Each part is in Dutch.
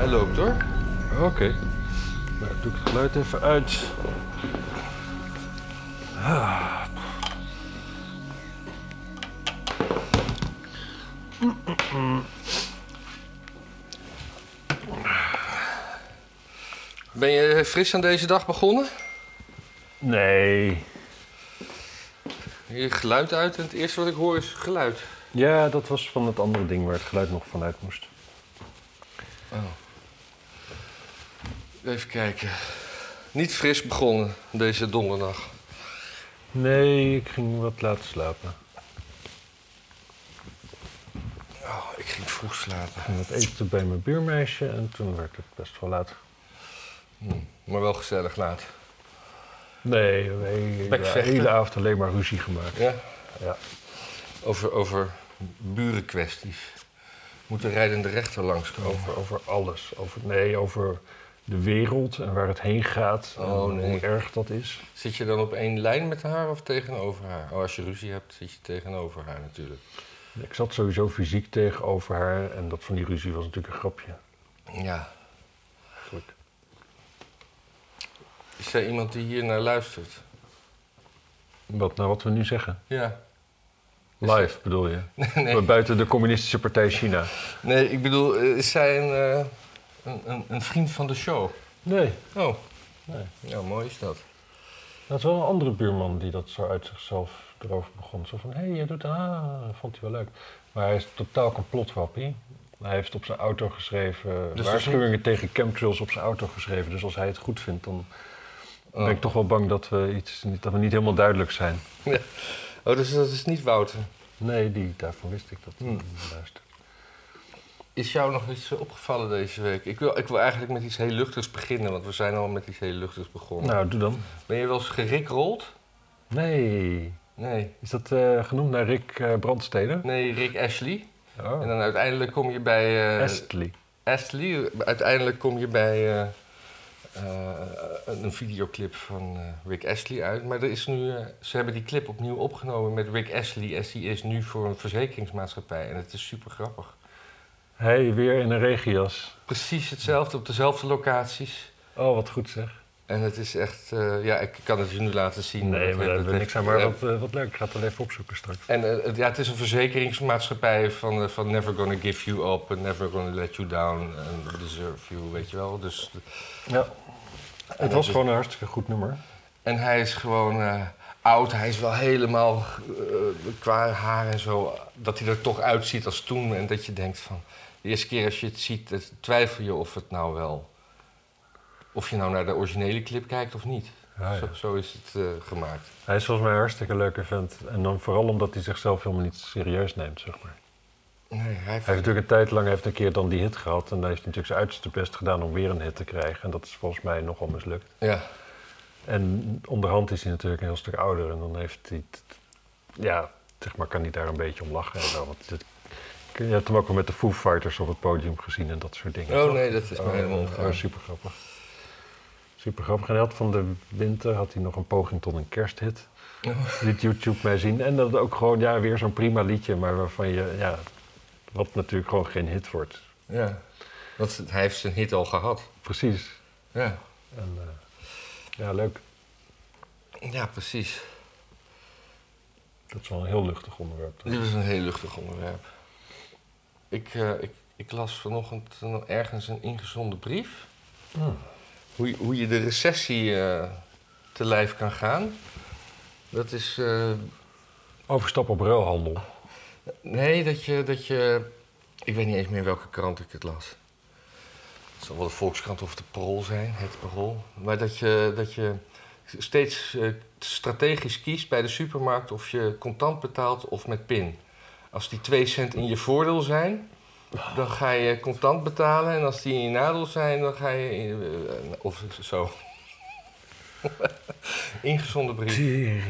Hij loopt hoor. Oké. Nou, doe ik het geluid even uit. Ah. Ben je fris aan deze dag begonnen? Nee. Je geluid uit en het eerste wat ik hoor is geluid. Ja, dat was van het andere ding waar het geluid nog vanuit moest. Even kijken. Niet fris begonnen deze donderdag. Nee, ik ging wat laten slapen. Oh, ik ging vroeg slapen. Ik ging wat eten bij mijn buurmeisje en toen werd het best wel laat. Maar wel gezellig laat. Nee, we hebben de hele avond alleen maar ruzie gemaakt. Ja? Ja. Over, over burenkwesties. Moet de rijdende rechter langskomen? Over, over alles. Over, nee, over de wereld en waar het heen gaat. Oh, en nee. hoe erg dat is. Zit je dan op één lijn met haar of tegenover haar? Oh, als je ruzie hebt, zit je tegenover haar natuurlijk. Ik zat sowieso fysiek tegenover haar en dat van die ruzie was natuurlijk een grapje. Ja. Eigenlijk. Is er iemand die hier naar luistert? Wat nou wat we nu zeggen? Ja. Live bedoel je? nee. Buiten de communistische partij China. nee, ik bedoel, eh, is zij een, eh, een, een, een vriend van de show? Nee. Oh. Nee. Ja, mooi is dat. Dat is wel een andere buurman die dat zo uit zichzelf erover begon. Zo van, hé, hey, je doet, ah, vond hij wel leuk. Maar hij is totaal complotwappie. Hij heeft op zijn auto geschreven, Dus waarschuwingen tegen chemtrails op zijn auto geschreven. Dus als hij het goed vindt, dan Oh. ben ik toch wel bang dat we, iets, niet, dat we niet helemaal duidelijk zijn. Oh, dus dat is niet Wouter. Nee, die, daarvan wist ik dat. Hmm. Luister. Is jou nog iets opgevallen deze week? Ik wil, ik wil eigenlijk met iets heel luchtigs beginnen, want we zijn al met iets heel luchtigs begonnen. Nou, doe dan. Ben je wel eens gerikrold? Nee. Nee. Is dat eh, genoemd naar Rick eh, Brandstede? Nee, Rick Ashley. Oh. En dan uiteindelijk kom je bij... eh, Astley. Astley. Uiteindelijk kom je bij een videoclip van Rick Astley uit. Maar er is nu, ze hebben die clip opnieuw opgenomen met Rick Astley. Astley is nu voor een verzekeringsmaatschappij. En het is super grappig. Hey, weer in een regenjas. Precies hetzelfde, op dezelfde locaties. Oh, wat goed zeg. En het is echt... eh, ja, ik kan het je nu laten zien. Nee, Het maar daar hebben we niks aan. Maar eh, wat, eh, wat leuk. Ik ga het wel even opzoeken straks. En eh, ja, het is een verzekeringsmaatschappij van, eh, van never gonna give you up... and never gonna let you down and deserve you, weet je wel. Dus Ja. Het was gewoon een hartstikke goed nummer. En hij is gewoon eh, oud. Hij is wel helemaal eh, qua haar en zo. Dat hij er toch uitziet als toen. En dat je denkt van. De eerste keer als je het ziet, eh, twijfel je of het nou wel. Of je nou naar de originele clip kijkt of niet. Ja. Zo, zo is het eh, gemaakt. Hij is volgens mij een hartstikke leuke vent. En dan vooral omdat hij zichzelf helemaal niet serieus neemt, zeg maar. Nee, hij heeft, Hij heeft natuurlijk een tijd lang heeft een keer dan die hit gehad. En dan heeft hij natuurlijk zijn uiterste best gedaan om weer een hit te krijgen. En dat is volgens mij nogal mislukt. Ja, En onderhand is hij natuurlijk een heel stuk ouder. En dan heeft hij... Ja, zeg maar, kan hij daar een beetje om lachen en zo. Want het, je hebt hem ook wel met de Foo Fighters op het podium gezien en dat soort dingen. Oh toch? nee, dat is me helemaal Oh, ontgaan. super grappig. Super grappig. En hij had van de winter had hij nog een poging tot een kersthit. Oh. Liet YouTube mij zien. En dat ook gewoon, ja, weer zo'n prima liedje. Maar waarvan je, ja, wat natuurlijk gewoon geen hit wordt. ja. Want hij heeft zijn hit al gehad. Precies. Ja, En eh, ja, leuk. ja precies. Dat is wel een heel luchtig onderwerp. Dit is een heel luchtig onderwerp. Ik, eh, ik, ik las vanochtend ergens een ingezonden brief. Hmm. Hoe, je- hoe je de recessie eh, te lijf kan gaan. Dat is. eh, Overstap op ruilhandel. nee, dat je, dat je. Ik weet niet eens meer welke krant ik het las. Het zal wel de Volkskrant of de Parool zijn, het Parool. Maar dat je, dat je steeds strategisch kiest bij de supermarkt of je contant betaalt of met PIN. Als die 2 cent in je voordeel zijn, dan ga je contant betalen. En als die in je nadeel zijn, dan ga je. in- eh, of zo. Ingezonden brief.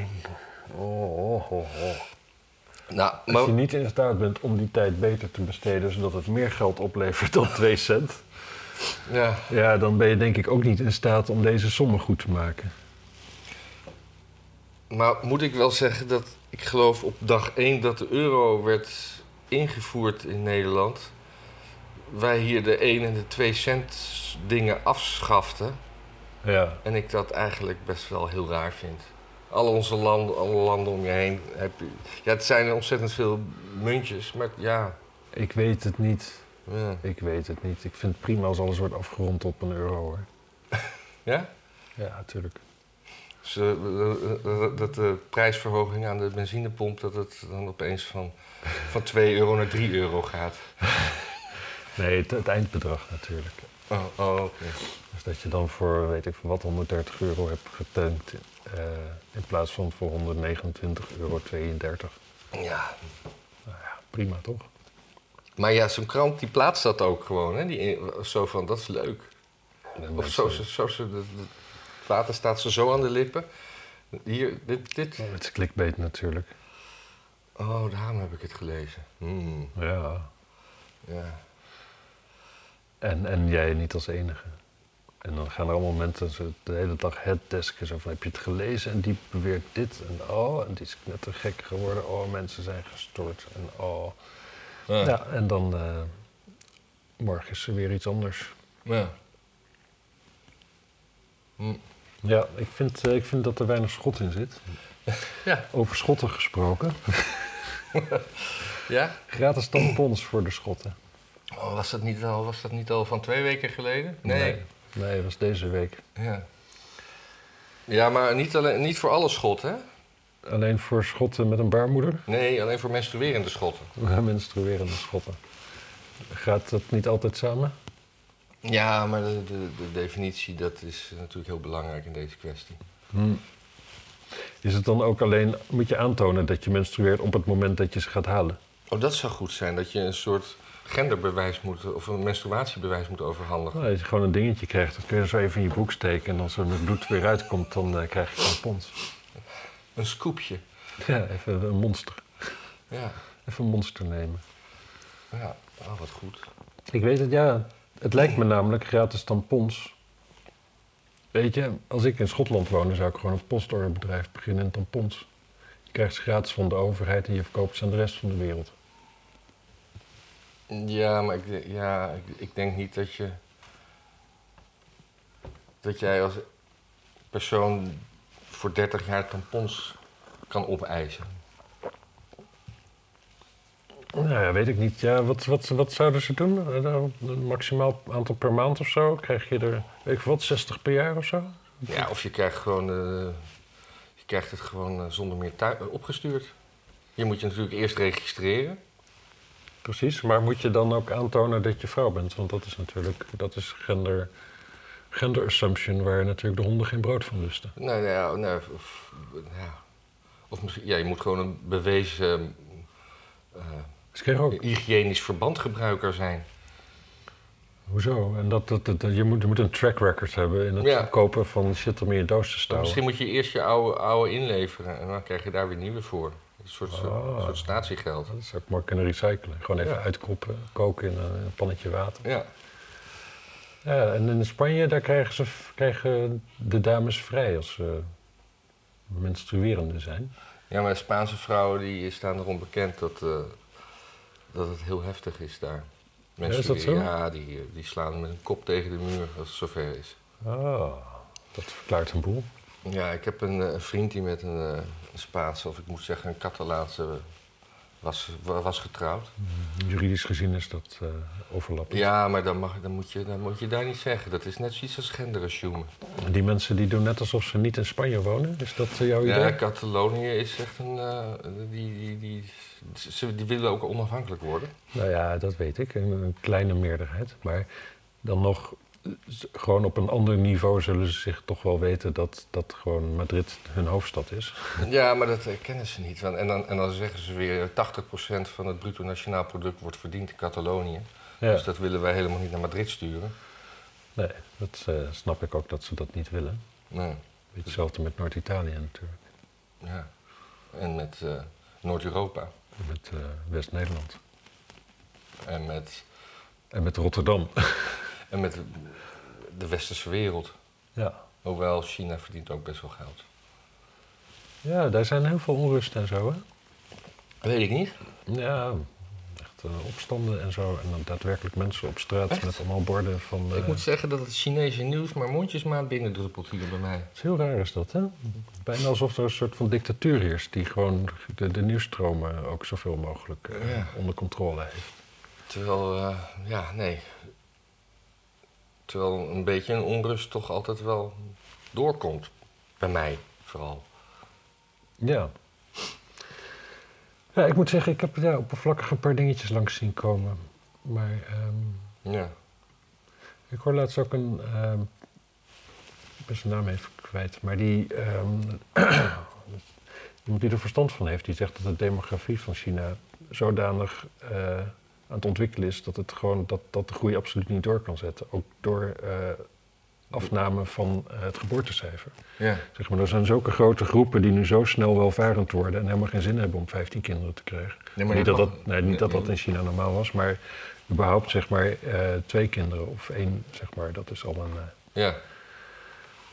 Oh, oh, oh, oh. Nou, Als je niet in staat bent om die tijd beter te besteden, zodat het meer geld oplevert dan 2 cent, ja, ja, dan ben je denk ik ook niet in staat om deze sommen goed te maken. Maar moet ik wel zeggen dat ik geloof op dag 1 dat de euro werd ingevoerd in Nederland. wij hier de 1 en de 2 cent dingen afschaften. Ja, En ik dat eigenlijk best wel heel raar vind. Al onze landen, alle landen om je heen heb je... Ja, het zijn ontzettend veel muntjes, maar ja... ik weet het niet. ja. Ik weet het niet. Ik vind het prima als alles wordt afgerond op een euro hoor. Ja? Ja, natuurlijk. Dus, eh, eh, eh, dat de prijsverhoging aan de benzinepomp... dat het dan opeens van, van 2 euro naar 3 euro gaat. Nee, het, het eindbedrag natuurlijk. Oh, oh oké. Dus dat je dan voor, weet ik veel wat, 130 euro hebt getankt. in plaats van voor 129,32 euro. Ja. Nou ja, prima toch? Maar ja, zo'n krant die plaatst dat ook gewoon, hè? Die, zo van, dat is leuk. Of zo, zo, zo, zo water staat ze zo aan de lippen. Hier, dit, dit. Oh, Het is clickbait natuurlijk. Oh, daarom heb ik het gelezen. Hmm, Ja. ja. En, en jij niet als enige. En dan gaan er allemaal mensen zo de hele dag het desken. Zo van, heb je het gelezen? En die beweert dit. En oh, en die is net te gek geworden. Oh, mensen zijn gestort. En oh. Ja. Ja, en dan eh, morgen is er weer iets anders. ja. Hm. Ja, ik vind, eh, ik vind dat er weinig schot in zit. Ja. Over schotten gesproken. Ja? Gratis tampons voor de schotten. Oh, was, dat niet al, was dat niet al van twee weken geleden? Nee. Nee, nee dat was deze week. Ja. Ja, maar niet, alleen, niet voor alle schotten, hè? Alleen voor schotten met een baarmoeder. Nee, alleen voor menstruerende schotten. Menstruerende schotten. Gaat dat niet altijd samen? Ja, maar de, de, de definitie, dat is natuurlijk heel belangrijk in deze kwestie. Hm. Is het dan ook alleen, moet je aantonen dat je menstrueert op het moment dat je ze gaat halen? Oh, dat zou goed zijn, dat je een soort genderbewijs moet, of een menstruatiebewijs moet overhandigen. Nou, als je gewoon een dingetje krijgt, dat kun je zo even in je broek steken. En als er met bloed weer uitkomt, dan eh, krijg je tampons. Een scoopje. Ja, even een monster. Ja, Even een monster nemen. ja. Oh, wat goed. Ik weet het, ja. Het lijkt me namelijk gratis tampons. Weet je, als ik in Schotland woonde, zou ik gewoon een postorderbedrijf beginnen in tampons. Je krijgt ze gratis van de overheid en je verkoopt ze aan de rest van de wereld. Ja, maar ik, ja, ik, ik denk niet dat je. dat jij als persoon voor 30 jaar tampons kan opeisen. Nou ja, weet ik niet. Ja, wat, wat, wat zouden ze doen? Eh, nou, Een maximaal aantal per maand of zo? Krijg je er, weet ik wat, 60 per jaar of zo? Ja, of je krijgt gewoon. eh, je krijgt het gewoon eh, zonder meer opgestuurd. Je moet je natuurlijk eerst registreren. Precies, maar moet je dan ook aantonen dat je vrouw bent? Want dat is natuurlijk, dat is gender, gender assumption waar natuurlijk de honden geen brood van lusten. Nou ja, nou, of, ja. of misschien, ja, je moet gewoon een bewezen Dus krijg ook, hygiënisch verbandgebruiker zijn. hoezo? En dat, dat, dat, je, moet, je moet een track record hebben in het Ja. kopen van shit om in je doos te stouwen. misschien moet je eerst je oude, oude inleveren en dan krijg je daar weer nieuwe voor. Een soort, Ah. soort statiegeld. Dat zou ik maar kunnen recyclen. Gewoon even Ja. uitkoppen, koken in een, in een pannetje water. Ja. Ja, en in Spanje daar krijgen, ze, krijgen de dames vrij als ze menstruerende zijn. ja, maar Spaanse vrouwen die staan erom bekend dat, eh, dat het heel heftig is daar. is dat zo? Ja, die, die slaan met een kop tegen de muur als het zover is. Ah, dat verklaart een boel. Ja, ik heb een, eh, vriend die met een, eh, een Spaanse, of ik moet zeggen een Catalaanse, was, wa- was getrouwd. Juridisch gezien is dat eh overlappend. Ja, maar dan, mag, dan, moet je, dan moet je daar niet zeggen. Dat is net zoiets als genderassumen. En die mensen die doen net alsof ze niet in Spanje wonen. Is dat eh, jouw idee? Ja, Catalonië is echt een. eh, die, die, die, ze, die willen ook onafhankelijk worden. Nou ja, dat weet ik. Een, een kleine meerderheid. Maar dan nog, gewoon op een ander niveau zullen ze zich toch wel weten dat, dat gewoon Madrid hun hoofdstad is. Ja, maar dat kennen ze niet. En dan, en dan zeggen ze weer 80% van het bruto nationaal product wordt verdiend in Catalonië. Ja, Dus dat willen wij helemaal niet naar Madrid sturen. nee, dat eh, snap ik ook dat ze dat niet willen. Nee. Hetzelfde met Noord-Italië natuurlijk. Ja. En met eh, Noord-Europa. En met eh, West-Nederland. En met, En met Rotterdam. en met de westerse wereld. ja. Hoewel China verdient ook best wel geld. ja, daar zijn heel veel onrust en zo, hè? Weet ik niet. Ja, echt eh, opstanden en zo. En dan daadwerkelijk mensen op straat Echt? met allemaal borden van... Ik eh, moet zeggen dat het Chinese nieuws maar mondjesmaat binnendruppelt hier bij mij. Het is heel raar is dat, hè? Bijna alsof er een soort van dictatuur heerst... die gewoon de, de nieuwsstromen ook zoveel mogelijk eh, Ja. onder controle heeft. Terwijl, ja, nee. Terwijl een beetje een onrust toch altijd wel doorkomt. Bij mij vooral. Ja. Ja, ik moet zeggen, ik heb ja, oppervlakkig een paar dingetjes langs zien komen. Maar ehm, Ja. ik hoor laatst ook een... ehm, ik ben zijn naam even kwijt, maar die... ehm, iemand die er verstand van heeft, die zegt dat de demografie van China zodanig eh, aan het ontwikkelen is... dat, het gewoon, dat, dat de groei absoluut niet door kan zetten. Ook door eh, afname van eh, het geboortecijfer. Ja. Zeg maar, er zijn zulke grote groepen die nu zo snel welvarend worden en helemaal geen zin hebben om 15 kinderen te krijgen. Nee, maar niet dat dat, nee, niet dat dat in China normaal was, maar überhaupt zeg maar eh, twee kinderen of één, zeg maar, dat is al een, Ja.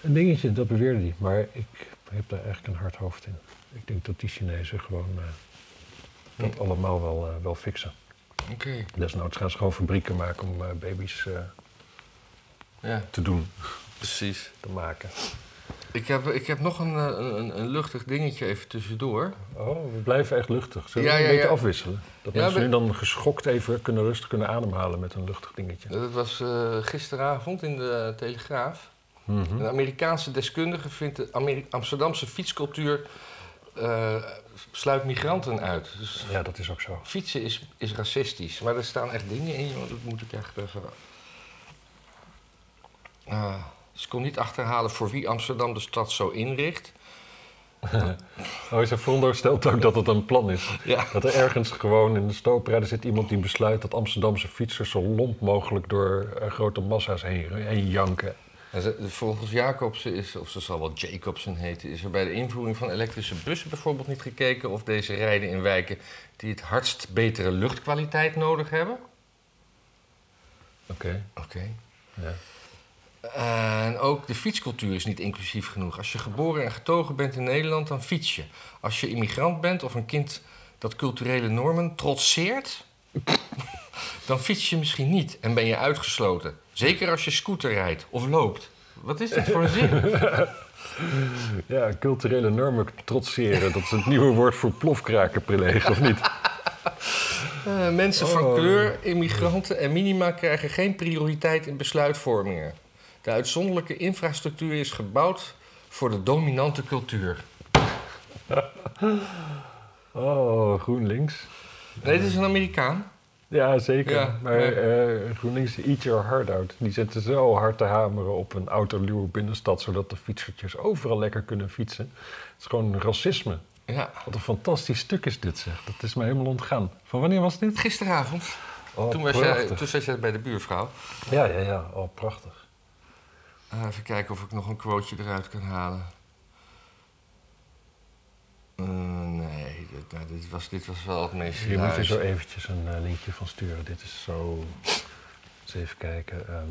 een dingetje, dat beweerde hij. Maar ik heb daar eigenlijk een hard hoofd in. Ik denk dat die Chinezen gewoon dat allemaal wel, wel fixen. Oké. Desnoods gaan ze gewoon fabrieken maken om eh, baby's eh, Ja, te doen, precies. te maken. Ik heb, ik heb nog een, eh, een, een luchtig dingetje even tussendoor. Oh, we blijven echt luchtig. Zullen we Ja, een ja, beetje ja. afwisselen? Dat mensen nu dan geschokt even kunnen rustig kunnen ademhalen met een luchtig dingetje. Dat was gisteravond in de Telegraaf. Mhm. Een Amerikaanse deskundige vindt de Ameri- Amsterdamse fietscultuur eh, sluit migranten uit. Dus Ja, dat is ook zo. fietsen is, is racistisch. Maar er staan echt dingen in, joh, dat moet ik echt even... Ah, ze kon niet achterhalen voor wie Amsterdam de stad zo inricht. Oh, ze veronderstelt ook dat het een plan is. Ja. Dat er ergens gewoon in de stooprijden zit iemand die besluit dat Amsterdamse fietsers zo lomp mogelijk door eh, grote massa's heen, heen janken. Volgens Jacobsen is, of ze zal wel Jacobsen heten, is er bij de invoering van elektrische bussen bijvoorbeeld niet gekeken of deze rijden in wijken die het hardst betere luchtkwaliteit nodig hebben. Oké. Oké. Ja. En ook de fietscultuur is niet inclusief genoeg. Als je geboren en getogen bent in Nederland, dan fiets je. Als je immigrant bent of een kind dat culturele normen trotseert, dan fiets je misschien niet en ben je uitgesloten. Zeker als je scooter rijdt of loopt. Wat is dit voor een zin? ja, culturele normen trotseren. Dat is het nieuwe woord voor plofkrakenprileg, of niet? Eh, mensen van Oh. kleur, immigranten en minima krijgen geen prioriteit in besluitvormingen. De uitzonderlijke infrastructuur is gebouwd voor de dominante cultuur. Oh, GroenLinks. Nee, dit is een Amerikaan. Ja, zeker. Ja, maar ja. eh, GroenLinks, eat your heart out. Die zitten zo hard te hameren op een autoluwe binnenstad... zodat de fietsertjes overal lekker kunnen fietsen. Het is gewoon racisme. Ja. Wat een fantastisch stuk is dit, zeg. Dat is mij helemaal ontgaan. Van wanneer was dit? Gisteravond. Oh, toen, was jij, toen zat jij bij de buurvrouw. Ja, ja, ja. Oh, prachtig. Eh, even kijken of ik nog een quoteje eruit kan halen. Eh, nee, dit, nou, dit, was, dit was wel het meest Hier moet je zo eventjes een eh, linkje van sturen. Dit is zo... Eens even kijken. ehm,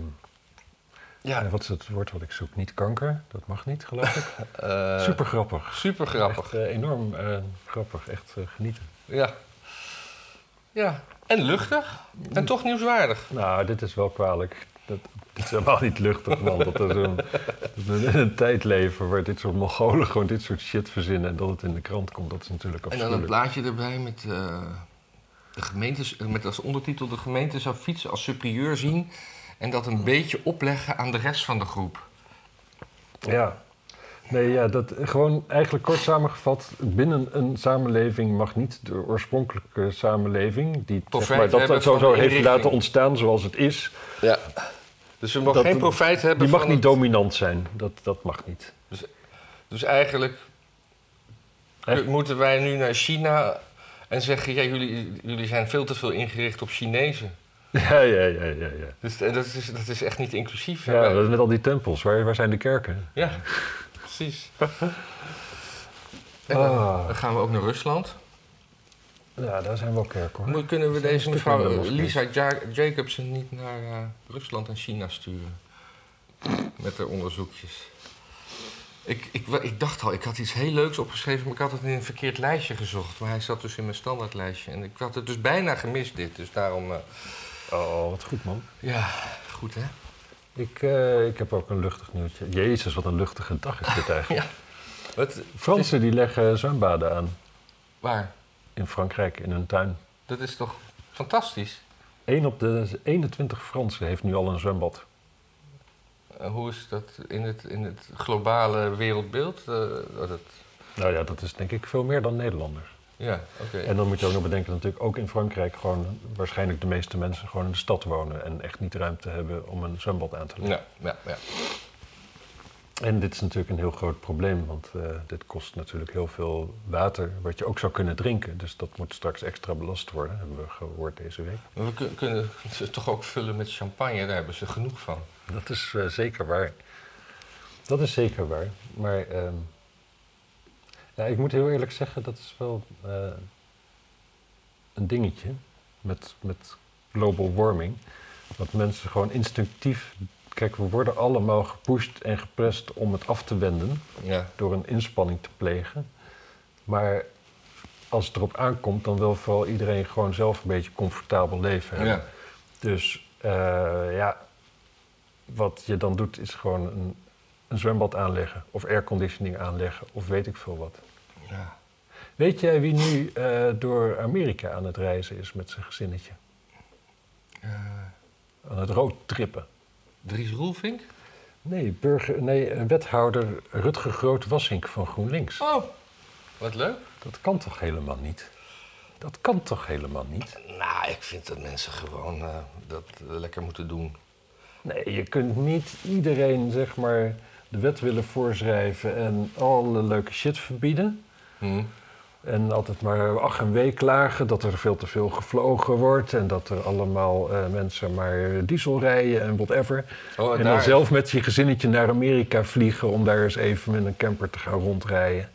Ja, eh, wat is het woord wat ik zoek? Niet kanker. Dat mag niet, geloof ik. eh, Super grappig. super grappig. Echt, enorm grappig. Echt genieten. Ja. Ja, en luchtig. En toch nieuwswaardig. Nou, dit is wel kwalijk. Dat, dit is helemaal niet luchtig, man. Dat er zo'n, dat we in een tijd leven waar dit soort Mongolen gewoon dit soort shit verzinnen... en dat het in de krant komt, dat is natuurlijk En dan een afschuwelijk. plaatje erbij met, eh, de gemeentes, met als ondertitel... de gemeente zou fietsen als superieur zien... en dat een beetje opleggen aan de rest van de groep. Ja. Nee, ja, dat gewoon eigenlijk kort samengevat... binnen een samenleving mag niet de oorspronkelijke samenleving... die zeg maar, dat het zo, zo heeft laten ontstaan zoals het is... Ja. Dus we mogen geen profijt hebben die mag van niet het- dominant zijn. Dat, dat mag niet. Dus eigenlijk Echt? moeten wij nu naar China en zeggen: ja, jullie, jullie zijn veel te veel ingericht op Chinezen. Ja, ja, ja, ja. ja. Dus eh, dat is, dat is echt niet inclusief. ja met al die tempels. Waar, waar zijn de kerken? ja, precies. En dan, Ah. dan gaan we ook naar Rusland. Ja, daar zijn wel kerken hoor. Moet- Kunnen we deze mevrouw eh. Lisa Ja- Jacobsen niet naar eh, Rusland en China sturen? Met haar onderzoekjes. Ik, ik, ik dacht al, ik had iets heel leuks opgeschreven, maar ik had het in een verkeerd lijstje gezocht. Maar hij zat dus in mijn standaardlijstje. En ik had het dus bijna gemist, dit. Dus daarom, eh, Oh, wat goed man. ja, goed hè? Ik, eh, ik heb ook een luchtig nieuwtje. Jezus, wat een luchtige dag is dit eigenlijk. Ja. Wat, Fransen die leggen zwembaden aan waar? In Frankrijk in hun tuin. Dat is toch fantastisch? 1 op de 21 Fransen heeft nu al een zwembad. Eh, hoe is dat in het, in het globale wereldbeeld? Eh, oh, dat, Nou ja, dat is denk ik veel meer dan Nederlanders. ja, oké. En dan moet je ook nog bedenken dat natuurlijk ook in Frankrijk gewoon waarschijnlijk de meeste mensen gewoon in de stad wonen en echt niet ruimte hebben om een zwembad aan te leggen. Ja, ja, ja. En dit is natuurlijk een heel groot probleem, want eh, dit kost natuurlijk heel veel water, wat je ook zou kunnen drinken. Dus dat moet straks extra belast worden, hebben we gehoord deze week. We kun- kunnen ze toch ook vullen met champagne, daar hebben ze genoeg van. Dat is eh, zeker waar. Dat is zeker waar. Maar ehm, ja, ik moet heel eerlijk zeggen, dat is wel eh, een dingetje met, met global warming. Dat mensen gewoon instinctief. Kijk, we worden allemaal gepusht en geprest om het af te wenden Ja. door een inspanning te plegen. Maar als het erop aankomt, dan wil vooral iedereen gewoon zelf een beetje comfortabel leven hebben. Ja. Dus eh, ja, wat je dan doet is gewoon een, een zwembad aanleggen of airconditioning aanleggen of weet ik veel wat. ja. Weet jij wie nu eh, door Amerika aan het reizen is met zijn gezinnetje? Eh, Aan het roadtrippen? Dries Roelvink? Nee, burger, nee, wethouder Rutger Groot-Wassink van GroenLinks. Oh, wat leuk. Dat kan toch helemaal niet? Dat kan toch helemaal niet? Nou, ik vind dat mensen gewoon eh, dat lekker moeten doen. Nee, je kunt niet iedereen zeg maar de wet willen voorschrijven en alle leuke shit verbieden. Hm? En altijd maar ach en wee klagen dat er veel te veel gevlogen wordt en dat er allemaal eh, mensen maar diesel rijden en whatever. Oh, en dan zelf met je gezinnetje naar Amerika vliegen om daar eens even met een camper te gaan rondrijden.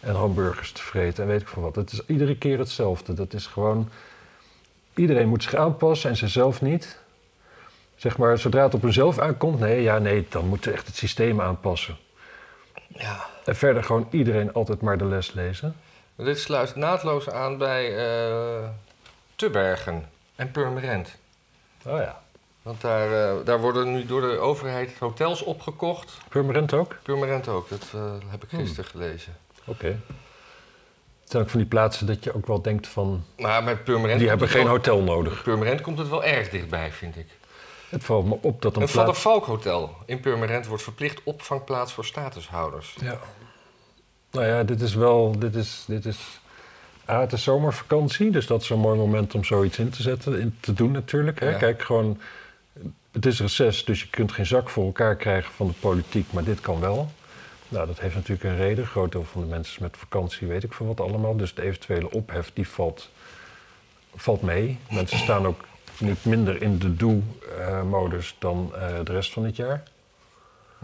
En hamburgers te vreten en weet ik veel wat. Het is iedere keer hetzelfde. Dat is gewoon. Iedereen moet zich aanpassen en zichzelf niet. Zeg maar, zodra het op hunzelf aankomt, nee, ja, nee, dan moet echt het systeem aanpassen. Ja. En verder gewoon iedereen altijd maar de les lezen. Dit sluit naadloos aan bij eh Tubbergen en Purmerend. Oh ja. Want daar, eh, daar worden nu door de overheid hotels opgekocht. Purmerend ook? Purmerend ook, dat eh, heb ik Hmm. gisteren gelezen. Oké. Het zijn ook van die plaatsen dat je ook wel denkt van... Maar met Purmerend... Die hebben geen wel- hotel nodig. Purmerend komt het wel erg dichtbij, vind ik. Het valt me op dat een Een Van der plaats... Valk Hotel in Purmerend wordt verplicht opvangplaats voor statushouders. Ja. Nou ja, dit is wel... Dit is, dit is, ah, het is zomervakantie, dus dat is een mooi moment om zoiets in te zetten. In te doen natuurlijk. Hè? Ja. Kijk, gewoon... Het is reces, dus je kunt geen zak voor elkaar krijgen van de politiek, maar dit kan wel. Nou, dat heeft natuurlijk een reden. Een groot deel van de mensen is met vakantie, weet ik veel wat allemaal. Dus de eventuele ophef, die valt, valt mee. Mensen staan ook niet minder in de doe-modus dan eh, de rest van het jaar.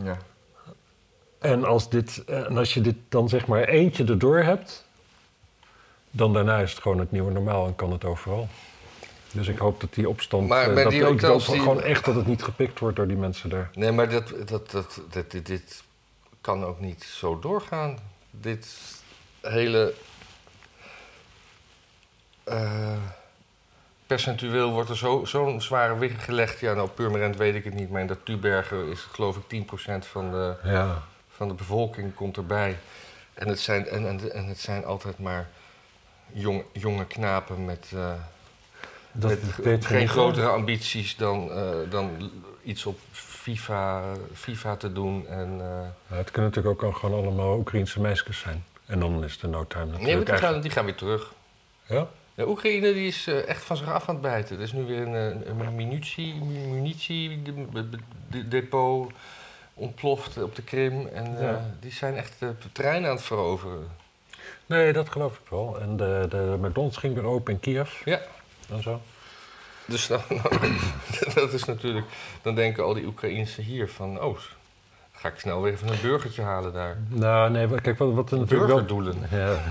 Ja. En als, dit, eh, en als je dit dan zeg maar eentje erdoor hebt, dan daarna is het gewoon het nieuwe normaal en kan het overal. Dus ik hoop dat die opstand. Maar eh, dat die hoop die- gewoon echt dat het niet gepikt wordt door die mensen daar. Nee, maar dat, dat, dat, dat, dit, dit kan ook niet zo doorgaan. Dit hele. eh, percentueel wordt er zo- zo'n zware wicht gelegd. Ja, nou, Purmerend weet ik het niet, maar in dat Tubergen is het geloof ik 10% van de, Ja. Van de bevolking komt erbij. En het zijn, en, en, en het zijn altijd maar jong, jonge knapen met, eh, Dat met geen grotere ambities dan, eh, dan iets op FIFA, FIFA te doen. En, eh, het kunnen natuurlijk ook gewoon allemaal Oekraïense meisjes zijn. En dan is de no time nee, maar die, gaan, die gaan weer terug. Ja? De Oekraïne die is echt van zich af aan het bijten. Er is nu weer een, een munitie, munitiedepot ontploft op de Krim. En eh, Ja. die zijn echt de trein aan het veroveren. Nee, dat geloof ik wel. En de, de McDonald's ging weer open in Kiev Ja. en zo. Dus dan, dat is natuurlijk... Dan denken al die Oekraïnse hier van... Oh, ga ik snel weer even een burgertje halen daar. Nou, nee, maar kijk, wat, wat er natuurlijk wel... Ja.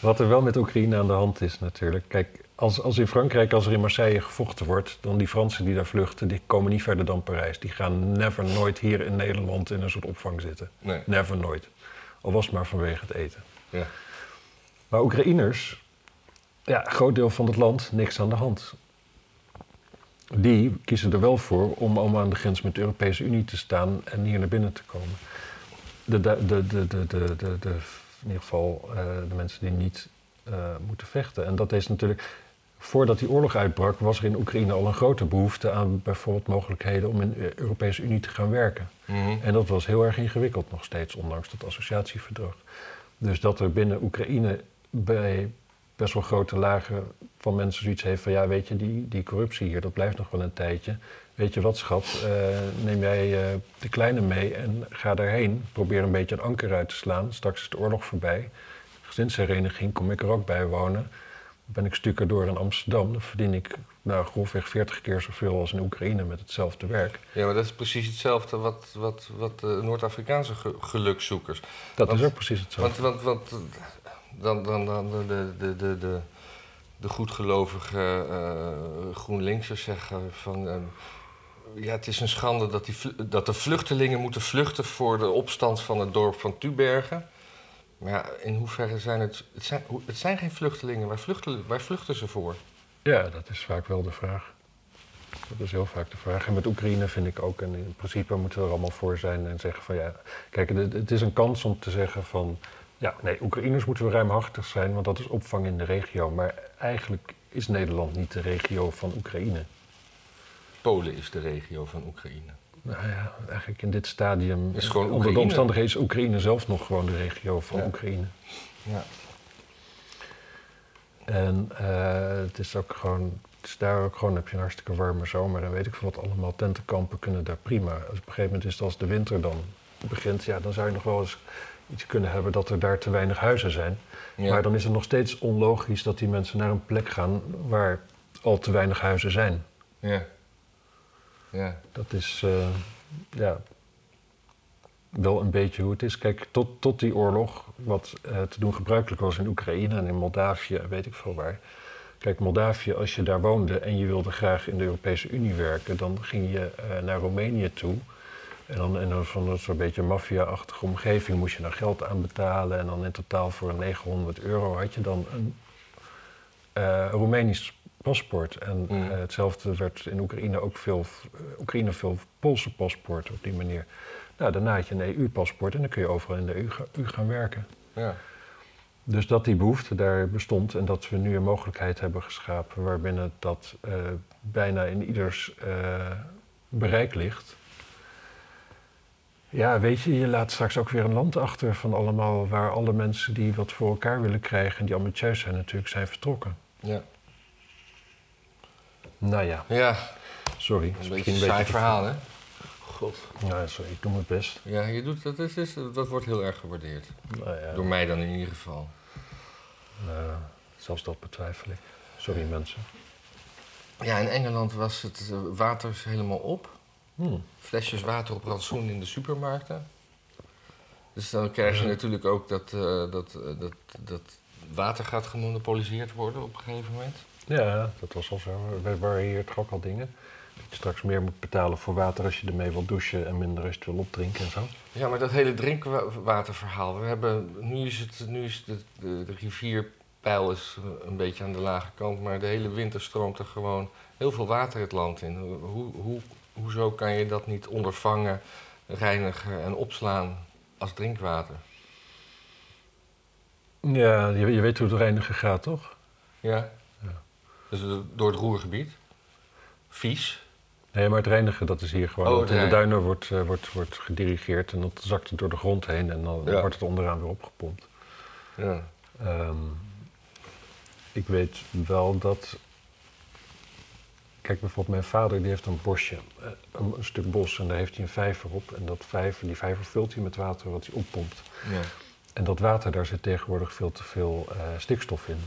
Wat er wel met Oekraïne aan de hand is natuurlijk. Kijk, als, als in Frankrijk, als er in Marseille gevochten wordt, dan die Fransen die daar vluchten, die komen niet verder dan Parijs. Die gaan never nooit hier in Nederland in een soort opvang zitten. Nee. Never nooit. Al was het maar vanwege het eten. Ja. Maar Oekraïners, ja, groot deel van het land, niks aan de hand. Die kiezen er wel voor om, om aan de grens met de Europese Unie te staan en hier naar binnen te komen. De, de, de, de, de, de, de, de- in ieder geval eh, de mensen die niet eh, moeten vechten. En dat is natuurlijk, voordat die oorlog uitbrak, was er in Oekraïne al een grote behoefte aan bijvoorbeeld mogelijkheden om in de Europese Unie te gaan werken. Mhm. En dat was heel erg ingewikkeld nog steeds, ondanks dat associatieverdrag. Dus dat er binnen Oekraïne bij best wel grote lagen van mensen zoiets heeft van... ja, weet je, die, die corruptie hier, dat blijft nog wel een tijdje. Weet je wat, schat, eh, neem jij eh, de kleine mee en ga daarheen. Probeer een beetje een anker uit te slaan. Straks is de oorlog voorbij. Gezinshereniging, kom ik er ook bij wonen. Ben ik stukken door in Amsterdam, dan verdien ik nou, grofweg 40 keer zoveel als in Oekraïne met hetzelfde werk. Ja, maar dat is precies hetzelfde wat, wat, wat de Noord-Afrikaanse ge- gelukzoekers. Dat Want- is ook precies hetzelfde. Want, want, want dan, dan, dan de, de, de, de, de, goedgelovige eh GroenLinksers zeggen van... eh, ja, het is een schande dat, die, dat de vluchtelingen moeten vluchten voor de opstand van het dorp van Tubergen. Maar ja, in hoeverre zijn het... Het zijn, het zijn geen vluchtelingen, waar vluchten, waar vluchten ze voor? Ja, dat is vaak wel de vraag. Dat is heel vaak de vraag. En met Oekraïne vind ik ook, en in principe moeten we er allemaal voor zijn en zeggen van ja, kijk, het is een kans om te zeggen van, ja, nee, Oekraïners moeten we ruimhartig zijn, want dat is opvang in de regio. Maar eigenlijk is Nederland niet de regio van Oekraïne. Polen is de regio van Oekraïne. Nou ja, eigenlijk in dit stadium, Is gewoon onder de omstandigheden is Oekraïne zelf nog gewoon de regio van Ja. Oekraïne. Ja. En eh, het is ook gewoon, het is daar ook gewoon, heb je een hartstikke warme zomer en weet ik veel wat allemaal. Tentenkampen kunnen daar prima. Op een gegeven moment is het als de winter dan begint, ja, dan zou je nog wel eens iets kunnen hebben dat er daar te weinig huizen zijn. Ja. Maar dan is het nog steeds onlogisch dat die mensen naar een plek gaan waar al te weinig huizen zijn. Ja. Ja. Dat is eh, ja, wel een beetje hoe het is. Kijk, tot, tot die oorlog, wat eh, te doen gebruikelijk was in Oekraïne en in Moldavië, weet ik veel waar. Kijk, Moldavië, als je daar woonde en je wilde graag in de Europese Unie werken, dan ging je eh, naar Roemenië toe. En dan in een van soort beetje maffia-achtige omgeving moest je daar geld aan betalen. En dan in totaal voor 900 euro had je dan een eh, Roemenisch paspoort. En Mm. eh, hetzelfde werd in Oekraïne ook veel, eh, Oekraïne veel Poolse paspoorten op die manier. Nou, daarna had je een EU-paspoort en dan kun je overal in de EU, ga- EU gaan werken. Ja. Dus dat die behoefte daar bestond en dat we nu een mogelijkheid hebben geschapen waarbinnen dat eh, bijna in ieders bereik ligt. Ja, weet je, je laat straks ook weer een land achter van allemaal waar alle mensen die wat voor elkaar willen krijgen en die ambitieus zijn natuurlijk zijn vertrokken. Ja. Nou ja, Ja, sorry. een is beetje een saai beetje verhaal, hè? God. Nou, sorry, ik doe mijn best. Ja, je doet, dat, is, is- dat wordt heel erg gewaardeerd. Nou ja, Door mij dan in ieder geval. nou, zelfs dat betwijfel ik. Sorry mensen. Ja, in Engeland was het eh, water helemaal op. Hm. Flesjes water op rantsoen in de supermarkten. Dus dan krijg je natuurlijk ook dat, eh, dat, eh, dat, dat water gaat gemonopoliseerd worden op een gegeven moment. Ja, dat was al zo. We waren hier toch ook al dingen. Dat je straks meer moet betalen voor water als je ermee wil douchen en minder als je het wil opdrinken en zo. Ja, maar dat hele drinkwaterverhaal. We hebben, nu is, het, nu is de, de, de rivierpeil is eh, een beetje aan de lage kant, maar de hele winter stroomt er gewoon heel veel water het land in. Hoe, hoe, hoezo kan je dat niet ondervangen, reinigen en opslaan als drinkwater? Ja, je, je weet hoe het reinigen gaat, toch? Ja? Dus eh, door het roergebied. Vies. Nee, maar het reinigen, dat is hier gewoon. Oh, in de duinen wordt, eh, wordt, wordt gedirigeerd en dat zakt het door de grond heen en dan Ja. wordt het onderaan weer opgepompt. Ja. Ehm, ik weet wel dat. Kijk, bijvoorbeeld mijn vader die heeft een bosje, eh, een, een stuk bos en daar heeft hij een vijver op. En dat vijver, die vijver vult hij met water wat hij oppompt. ja. En dat water, daar zit tegenwoordig veel te veel stikstof in.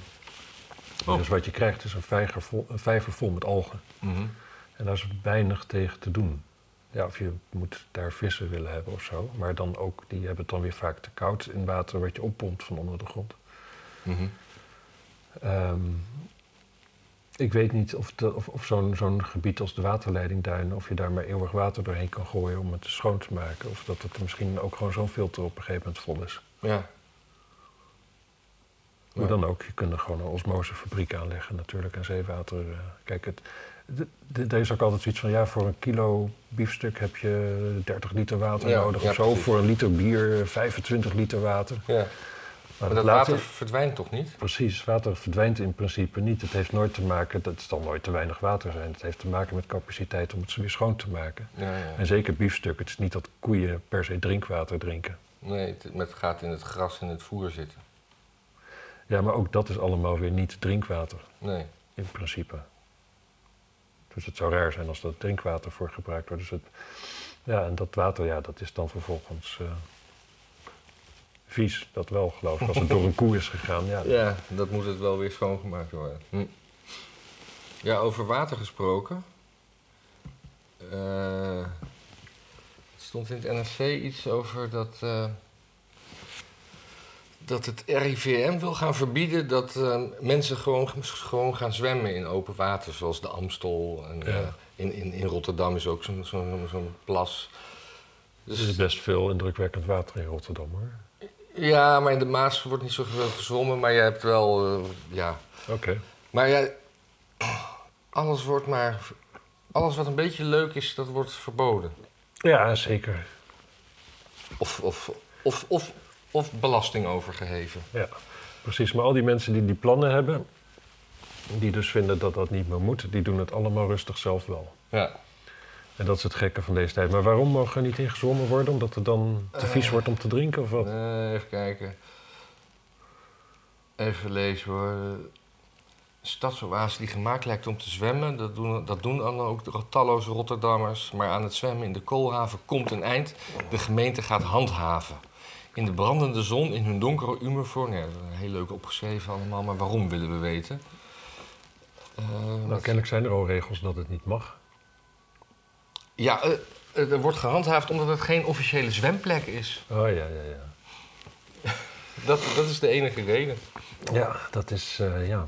Oh. Dus wat je krijgt is een vijver, vol, een vijver vol met algen. Mhm. En daar is weinig tegen te doen. Ja, of je moet daar vissen willen hebben of zo. Maar dan ook, die hebben het dan weer vaak te koud in water wat je oppompt van onder de grond. Mhm. Ehm, Ik weet niet of, de, of, of zo'n zo'n gebied als de waterleidingduin... of je daar maar eeuwig water doorheen kan gooien om het schoon te maken. Of dat het misschien ook gewoon zo'n filter op een gegeven moment vol is. Ja. Hoe Ja. dan ook, je kunt er gewoon een osmosefabriek aanleggen natuurlijk en zeewater. eh, kijk, het, er is ook altijd zoiets van, ja, voor een kilo biefstuk heb je 30 liter water Ja, nodig ja, of zo. precies. Voor een liter bier 25 liter water. ja. Maar Maar dat water verdwijnt toch niet? Precies, water verdwijnt in principe niet. Het heeft nooit te maken, dat zal nooit te weinig water zijn. Het heeft te maken met capaciteit om het weer schoon te maken. Ja, ja. En zeker biefstuk, het is niet dat koeien per se drinkwater drinken. Nee, het, het gaat in het gras en het voer zitten. Ja, maar ook dat is allemaal weer niet drinkwater. Nee. in principe. Dus het zou raar zijn als dat drinkwater voor gebruikt wordt. Dus het, ja, en dat water, ja, dat is dan vervolgens eh, vies. Dat wel, geloof ik. Als het door een koe is gegaan, ja. Ja, dat moet het wel weer schoongemaakt worden. Hm. Ja, over water gesproken. Eh, er stond in het NRC iets over dat, eh, dat het RIVM wil gaan verbieden dat eh, mensen gewoon, gewoon gaan zwemmen in open water, zoals de Amstel. En, Ja. eh, in, in, in Rotterdam is ook zo'n zo'n zo'n plas. Er is best veel indrukwekkend water in Rotterdam, hoor. ja, maar in de Maas wordt niet zoveel gezwommen, maar je hebt wel, eh, ja, Oké. Maar ja, alles wordt maar. Alles wat een beetje leuk is, dat wordt verboden. Ja, zeker. Of, of, of, of, of belasting overgeheven. Ja, precies. Maar al die mensen die die plannen hebben, die dus vinden dat dat niet meer moet, die doen het allemaal rustig zelf wel. Ja. En dat is het gekke van deze tijd. Maar waarom mogen er niet in gezwommen worden? Omdat het dan te vies Eh. wordt om te drinken of wat? Eh, even kijken. Even lezen hoor. Stadsoase die gemaakt lijkt om te zwemmen. Dat doen, dat doen dan ook de talloze Rotterdammers. Maar aan het zwemmen in de koolhaven komt een eind. De gemeente gaat handhaven. In de brandende zon, in hun donkere. Ja, heel leuk opgeschreven allemaal, maar waarom willen we weten? Eh, Nou, kennelijk zijn er al regels dat het niet mag. Ja, eh, er wordt gehandhaafd omdat het geen officiële zwemplek is. Oh ja, ja, ja. Dat, dat is de enige reden. Ja, dat is, ja.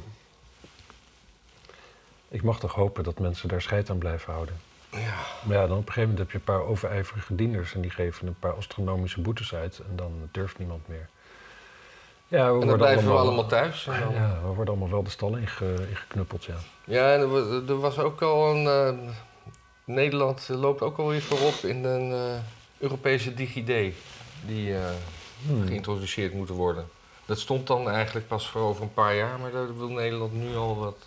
Ik mag toch hopen dat mensen daar scheid aan blijven houden. Ja. Maar ja, dan op een gegeven moment heb je een paar overijverige dienders en die geven een paar astronomische boetes uit en dan durft niemand meer. Ja, we En dan worden blijven allemaal, we allemaal thuis. En dan- Ja, we worden allemaal wel de stal inge, ingeknuppeld, ja. Ja, en er, wa- er was ook al een. eh, Nederland loopt ook alweer voorop in een eh, Europese DigiD. Die eh, Hmm. geïntroduceerd moeten worden. Dat stond dan eigenlijk pas voor over een paar jaar, maar daar wil Nederland nu al wat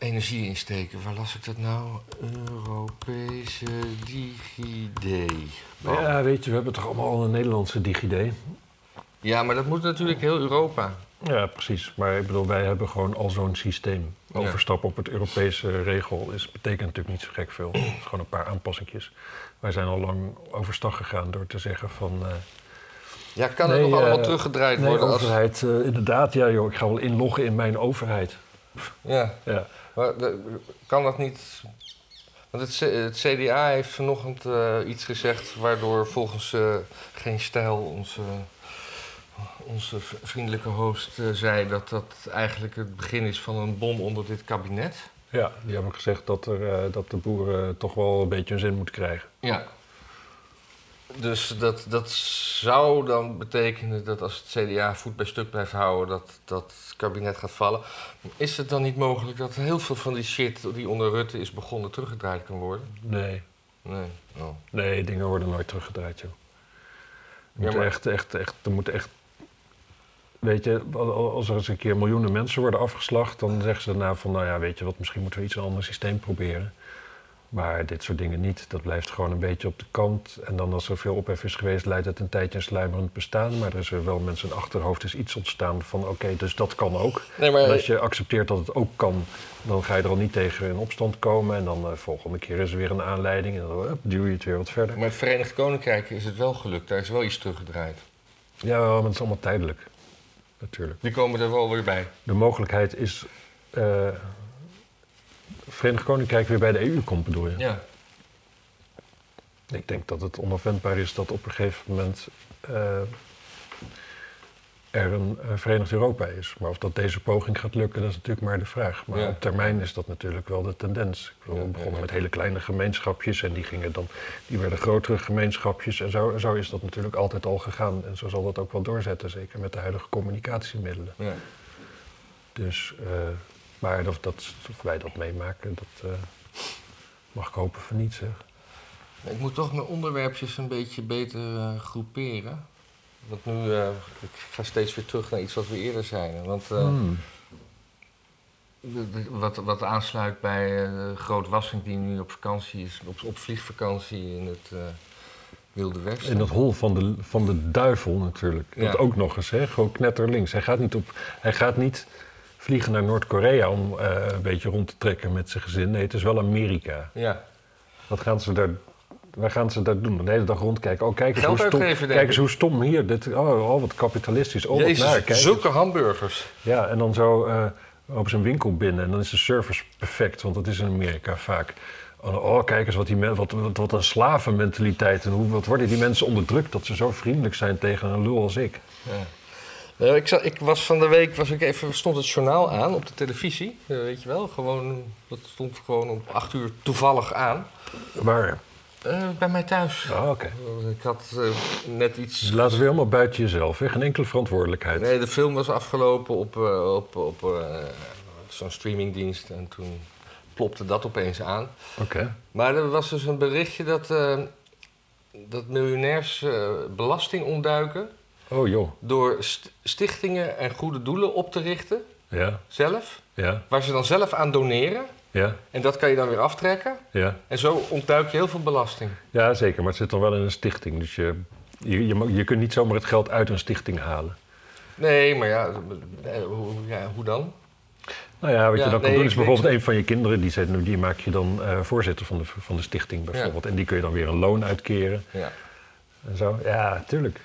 energie in steken. Waar las ik dat nou? Europese DigiD. Oh. Ja, weet je, we hebben toch allemaal al een Nederlandse DigiD? Ja, maar dat moet natuurlijk heel Europa. Ja, precies. Maar ik bedoel, wij hebben gewoon al zo'n systeem. Overstappen op het Europese regel is, betekent natuurlijk niet zo gek veel. Het is gewoon een paar aanpassingjes. Wij zijn al lang overstag gegaan door te zeggen van... eh, Ja, kan Nee, het nog allemaal eh, teruggedraaid nee, worden? Als, overheid, eh, inderdaad, ja joh, ik ga wel inloggen in mijn overheid. ja, Ja, maar kan dat niet... Want het, het CDA heeft vanochtend eh, iets gezegd... waardoor volgens eh, Geen Stijl, onze, onze vriendelijke host, eh, zei... dat dat eigenlijk het begin is van een bom onder dit kabinet. ja die hebben gezegd dat, er, dat de boeren toch wel een beetje hun zin moeten krijgen. Ja. Dus dat, dat zou dan betekenen dat als het CDA voet bij stuk blijft houden, dat, dat het kabinet gaat vallen. Is het dan niet mogelijk dat heel veel van die shit die onder Rutte is begonnen teruggedraaid kan worden? Nee, Nee. Oh. nee, dingen worden nooit teruggedraaid joh. Er Ja, maar- echt, echt, echt, er moeten echt... Weet je, al- als er eens een keer miljoenen mensen worden afgeslacht... dan zeggen ze daarna van, nou ja, weet je wat... misschien moeten we iets een ander systeem proberen. Maar dit soort dingen niet. Dat blijft gewoon een beetje op de kant. En dan als er veel ophef is geweest... leidt het een tijdje een sluimerend bestaan. Maar er is er wel mensen in achterhoofd is iets ontstaan van... oké, dus dat kan ook. Nee, En maar als je accepteert dat het ook kan... dan ga je er al niet tegen in opstand komen. En dan de volgende keer is er weer een aanleiding... en dan hup, duw je het weer wat verder. met het Verenigd Koninkrijk is het wel gelukt. Daar is wel iets teruggedraaid. Ja, maar het is allemaal tijdelijk. Natuurlijk. Die komen er wel weer bij. De mogelijkheid is. eh Verenigd Koninkrijk weer bij de EU komt, bedoel je? Ja. Ik denk dat het onafwendbaar is dat op een gegeven moment. eh, er een eh, Verenigd Europa is. Maar of dat deze poging gaat lukken, dat is natuurlijk maar de vraag. Maar Ja. op termijn is dat natuurlijk wel de tendens. Ik bedoel, we begonnen met hele kleine gemeenschapjes en die, gingen dan, die werden grotere gemeenschapjes. En zo, zo is dat natuurlijk altijd al gegaan. En zo zal dat ook wel doorzetten, zeker met de huidige communicatiemiddelen. Ja. Dus, eh, maar of, dat, of wij dat meemaken, dat eh, mag ik hopen van niet, zeg. Ik moet toch mijn onderwerpjes een beetje beter eh, groeperen. Want nu, eh, ik ga steeds weer terug naar iets wat we eerder zeiden. Want eh, Hmm. wat, wat aansluit bij eh Groot Wassink, die nu op vakantie is, op, op vliegvakantie in het eh, Wilde Westen. In dat hol van de, van de duivel natuurlijk. Ja. Dat ook nog eens, hè? gewoon knetterlinks. Hij gaat niet, op, hij gaat niet vliegen naar Noord-Korea om eh, een beetje rond te trekken met zijn gezin. Nee, het is wel Amerika. Ja, Wat gaan ze daar, waar gaan ze daar doen? De hele dag rondkijken. Oh, kijk eens, Geld hoe stom, uitgeven, kijk eens hoe stom hier. Dit, oh, oh, wat kapitalistisch. Oh, wat Jezus, naar. Kijk zulke eens. hamburgers. Ja, en dan zo eh, op zijn winkel binnen. En dan is de service perfect, want dat is in Amerika vaak. Oh, oh, kijk eens wat, die men, wat, wat, wat een slavenmentaliteit. En hoe, wat worden die mensen onderdrukt dat ze zo vriendelijk zijn tegen een lul als ik. Ja. Nou, ik, zat, ik was van de week, was ik even, stond het journaal aan op de televisie. eh, weet je wel, gewoon, dat stond gewoon om acht uur toevallig aan. Waar? Eh, bij mij thuis. Oh, oké. Ik had net iets... Dus laten we helemaal buiten jezelf. Hè? Geen enkele verantwoordelijkheid. Nee, de film was afgelopen op, op, op zo'n streamingdienst en toen plopte dat opeens aan. Oké. Maar er was dus een berichtje dat, dat miljonairs belasting ontduiken Oh joh. door st- stichtingen en goede doelen op te richten, Ja, zelf, ja, waar ze dan zelf aan doneren. ja, En dat kan je dan weer aftrekken. ja. En zo ontduik je heel veel belasting. Ja, zeker. Maar het zit dan wel in een stichting. Dus je, je, je, je kunt niet zomaar het geld uit een stichting halen. Nee, maar ja, eh, hoe, ja, hoe dan? Nou ja, wat Ja, je dan kan doen is bijvoorbeeld een van je kinderen, die, zijn, die maak je dan eh, voorzitter van de, van de stichting bijvoorbeeld. En die kun je dan weer een loon uitkeren Ja. en zo. Ja, tuurlijk.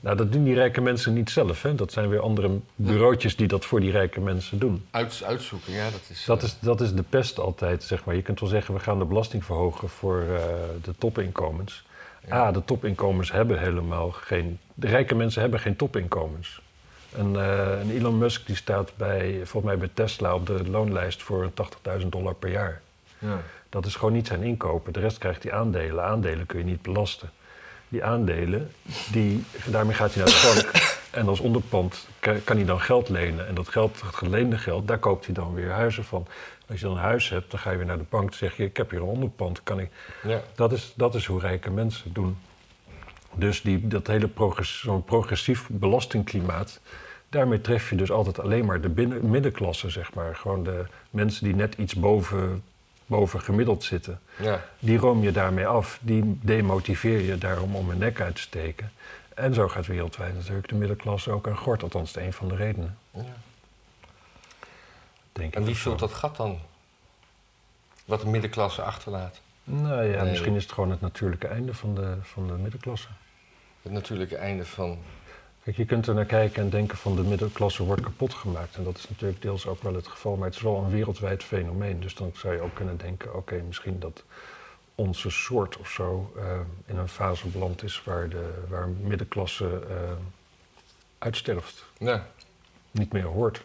Nou, dat doen die rijke mensen niet zelf. Hè? Dat zijn weer andere bureautjes die dat voor die rijke mensen doen. Uit, uitzoeken, ja, dat is... Dat eh, is, dat is de pest altijd, zeg maar. Je kunt wel zeggen, we gaan de belasting verhogen voor eh, de topinkomens. Ja. Ah, de topinkomens hebben helemaal geen... De rijke mensen hebben geen topinkomens. En, eh, en Elon Musk die staat bij, volgens mij bij Tesla op de loonlijst voor 80.000 dollar per jaar. ja. Dat is gewoon niet zijn inkopen. De rest krijgt hij aandelen. Aandelen kun je niet belasten. Die aandelen, die, daarmee gaat hij naar de bank. En als onderpand ka- kan hij dan geld lenen. En dat geld, het geleende geld, daar koopt hij dan weer huizen van. Als je dan een huis hebt, dan ga je weer naar de bank. Dan zeg je, ik heb hier een onderpand. Kan ik... ja. dat, is, dat is hoe rijke mensen doen. Dus die, dat hele progress, zo'n progressief belastingklimaat... daarmee tref je dus altijd alleen maar de binnen, middenklasse, zeg maar. Gewoon de mensen die net iets boven, boven gemiddeld zitten. ja. Die room je daarmee af. Die demotiveer je daarom om hun nek uit te steken. En zo gaat wereldwijd natuurlijk de middenklasse ook aan gort. Althans, dat is een van de redenen. ja. Denk En wie vult dat gat dan? Wat de middenklasse achterlaat. Nou ja, Nee. misschien is het gewoon het natuurlijke einde van de, van de middenklasse. Het natuurlijke einde van... Kijk, je kunt er naar kijken en denken van de middenklasse wordt kapot gemaakt. En dat is natuurlijk deels ook wel het geval, maar het is wel een wereldwijd fenomeen. Dus dan zou je ook kunnen denken, oké, misschien dat onze soort of zo eh, in een fase beland is waar de waar middenklasse eh, uitsterft, Ja, niet meer hoort.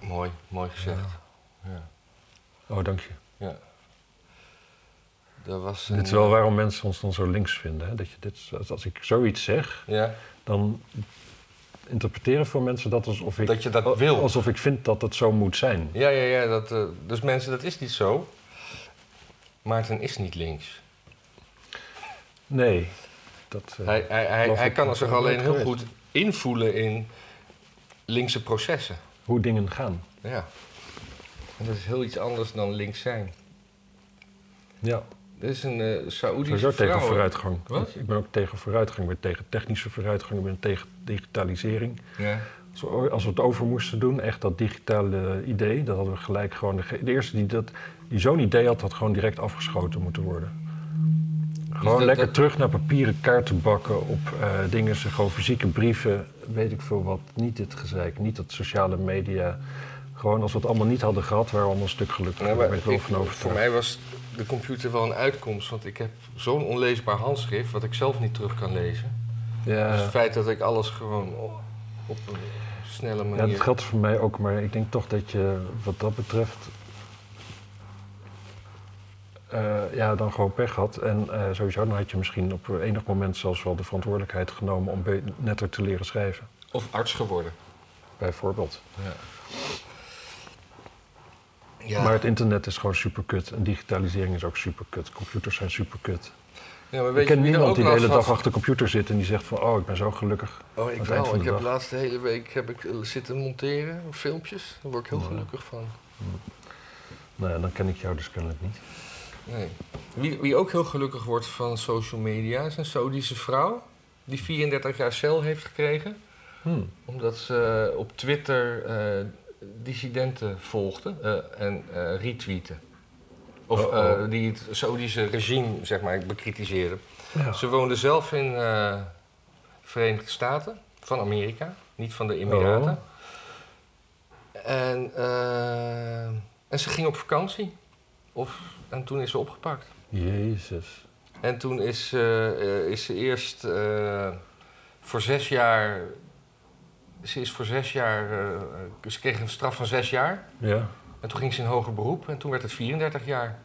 mooi, mooi gezegd. Ja. Oh, dank je. ja. Er was een, Dit is wel waarom mensen ons dan zo links vinden. Hè? Dat je dit, als- ik zoiets zeg, Ja, dan interpreteren voor mensen dat alsof ik, Dat je dat wil. alsof ik vind dat het zo moet zijn. ja, ja. ja dat, eh, dus mensen, dat is niet zo. Maarten is niet links. Nee. Dat, eh, Hij, hij, hij, hij kan dat zich alleen heel goed invoelen in linkse processen. Hoe dingen gaan. Ja. En dat is heel iets anders dan links zijn. Ja, Er is een eh Saoedische sowieso tegen vrouw. vooruitgang. Wat? Ik ben ook tegen vooruitgang. Ik ben tegen technische vooruitgang. Ik ben tegen digitalisering. Ja. Als we, als we het over moesten doen, echt dat digitale idee, dat hadden we gelijk gewoon... De, eerste die, dat, die zo'n idee had, had gewoon direct afgeschoten moeten worden. Gewoon dat- lekker dat- terug naar papieren kaarten bakken op eh, dingen, gewoon fysieke brieven, weet ik veel wat. Niet dit gezeik, niet dat sociale media. Gewoon als we het allemaal niet hadden gehad, waren we allemaal een stuk gelukkiger. Ja, ben ik overtuigd. voor mij was de computer wel een uitkomst, want ik heb zo'n onleesbaar handschrift wat ik zelf niet terug kan lezen. Ja. Dus het feit dat ik alles gewoon op, op een snelle Ja, manier... dat geldt voor mij ook, maar ik denk toch dat je wat dat betreft. eh, ja, dan gewoon pech had. En eh, sowieso dan had je misschien op enig moment zelfs wel de verantwoordelijkheid genomen om netter te leren schrijven. Of arts geworden. Bijvoorbeeld. Ja. Ja. Maar het internet is gewoon superkut. En digitalisering is ook superkut. Computers zijn superkut. ja, maar Ik ken niemand die de hele had? dag achter de computer zit en die zegt van... oh, ik ben zo gelukkig. Oh, ik wel. Ik heb de laatste hele week heb ik eh, zitten monteren, filmpjes. Daar word ik heel gelukkig van. Nou, dan ken ik jou dus kennelijk niet. Nee. Wie, wie ook heel gelukkig wordt van social media is een Saudische vrouw. Die 34 jaar cel heeft gekregen. Hmm. Omdat ze op Twitter eh, dissidenten volgde eh, en eh retweeten. Of Oh-oh. eh, die het Saudische regime, zeg maar, bekritiseren. Ja. Ze woonde zelf in eh Verenigde Staten van Amerika, niet van de Emiraten. En, eh, en ze ging op vakantie. Of, en toen is ze opgepakt. Jezus. En toen is, is ze eerst voor zes jaar. Ze is voor zes jaar. eh, ze kreeg een straf van zes jaar. Ja. En toen ging ze in hoger beroep. En toen werd het 34 jaar.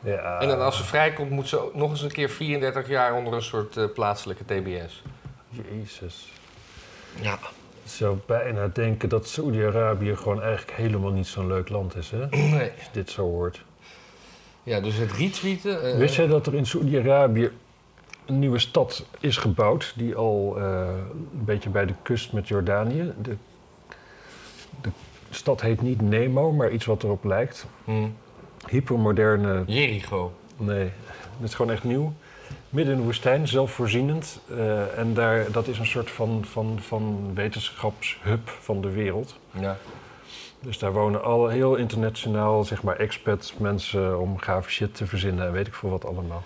ja. En dan als ze vrijkomt, moet ze ook nog eens een keer 34 jaar onder een soort eh, plaatselijke TBS. Jezus. Ja. Ik zou bijna denken dat Saoedi-Arabië gewoon eigenlijk helemaal niet zo'n leuk land is, hè? Nee. Als je dit zo hoort. Ja, dus het retweeten. eh, Wist jij dat er in Saoedi-Arabië een nieuwe stad is gebouwd... die al eh, een beetje bij de kust met Jordanië... De, de stad heet niet Nemo, maar iets wat erop lijkt. hm, Hypermoderne... Jericho. Nee, het is gewoon echt nieuw. Midden in de woestijn, zelfvoorzienend. Eh, en daar, dat is een soort van, van, van wetenschapshub van de wereld. Ja. Dus daar wonen al heel internationaal, zeg maar, expats, mensen om gave shit te verzinnen en weet ik veel wat allemaal.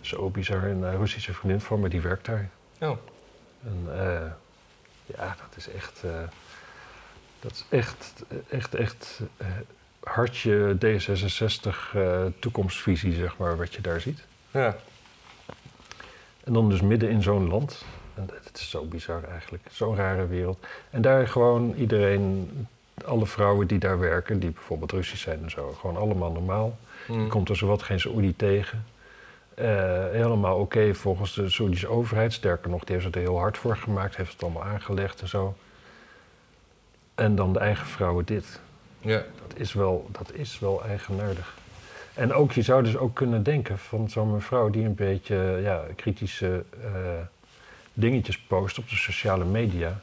Zo bizar. Een eh, Russische vriendin van me, die werkt daar. Oh. En eh, ja, dat is echt, eh, dat is echt, echt, echt hartje D66 eh, toekomstvisie, zeg maar, wat je daar ziet. Ja. En dan dus midden in zo'n land. En het is zo bizar eigenlijk. Zo'n rare wereld. En daar gewoon iedereen, alle vrouwen die daar werken, die bijvoorbeeld Russisch zijn en zo, gewoon allemaal normaal. Je komt er zowat geen Saoedi tegen. Eh, helemaal oké volgens de Saoedische overheid. Sterker nog, die heeft het er heel hard voor gemaakt, heeft het allemaal aangelegd en zo. En dan de eigen vrouwen dit. Ja. Dat is wel, dat is wel eigenaardig. En ook, je zou dus ook kunnen denken van zo'n mevrouw die een beetje ja, kritische eh, dingetjes post op de sociale media.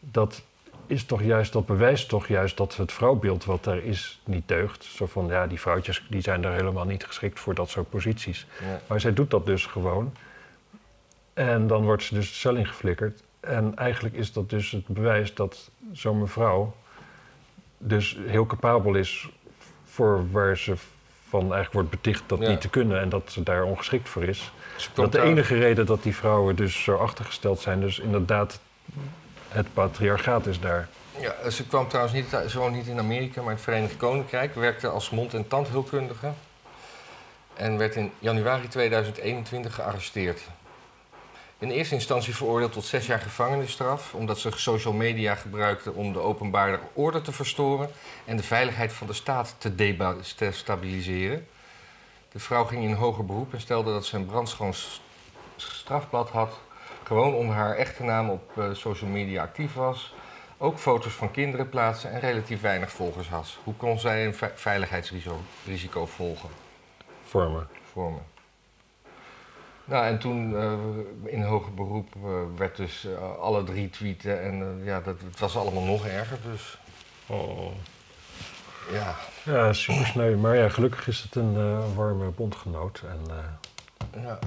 Dat is toch juist, dat bewijst toch juist dat het vrouwbeeld wat daar is niet deugt. Zo van, ja, die vrouwtjes die zijn daar helemaal niet geschikt voor dat soort posities. Ja. Maar zij doet dat dus gewoon. En dan wordt ze dus de cel ingeflikkerd. En eigenlijk is dat dus het bewijs dat zo'n mevrouw dus heel capabel is voor waar ze van eigenlijk wordt beticht dat Ja. niet te kunnen en dat ze daar ongeschikt voor is. Dat de enige reden dat die vrouwen dus zo achtergesteld zijn, dus inderdaad het patriarchaat is daar. Ja, ze kwam trouwens niet, ze woont niet in Amerika, maar in het Verenigd Koninkrijk. Werkte als mond- en tandheelkundige. En werd in januari 2021 gearresteerd. In eerste instantie veroordeeld tot zes jaar gevangenisstraf. omdat ze social media gebruikte om de openbare orde te verstoren. en de veiligheid van de staat te deba- te stabiliseren. De vrouw ging in hoger beroep en stelde dat ze een brandschoon strafblad had. Gewoon onder haar echte naam op eh, social media actief was ook foto's van kinderen plaatsen en relatief weinig volgers had. Hoe kon zij een ve- veiligheidsrisico risico volgen, Vormen. vormen? Nou, en toen eh, in hoger beroep eh, werd dus alle drie tweeten en ja, dat, het was allemaal nog erger. Dus Oh. ja, Ja, super sneu. Maar ja, gelukkig is het een warme bondgenoot. En, ja.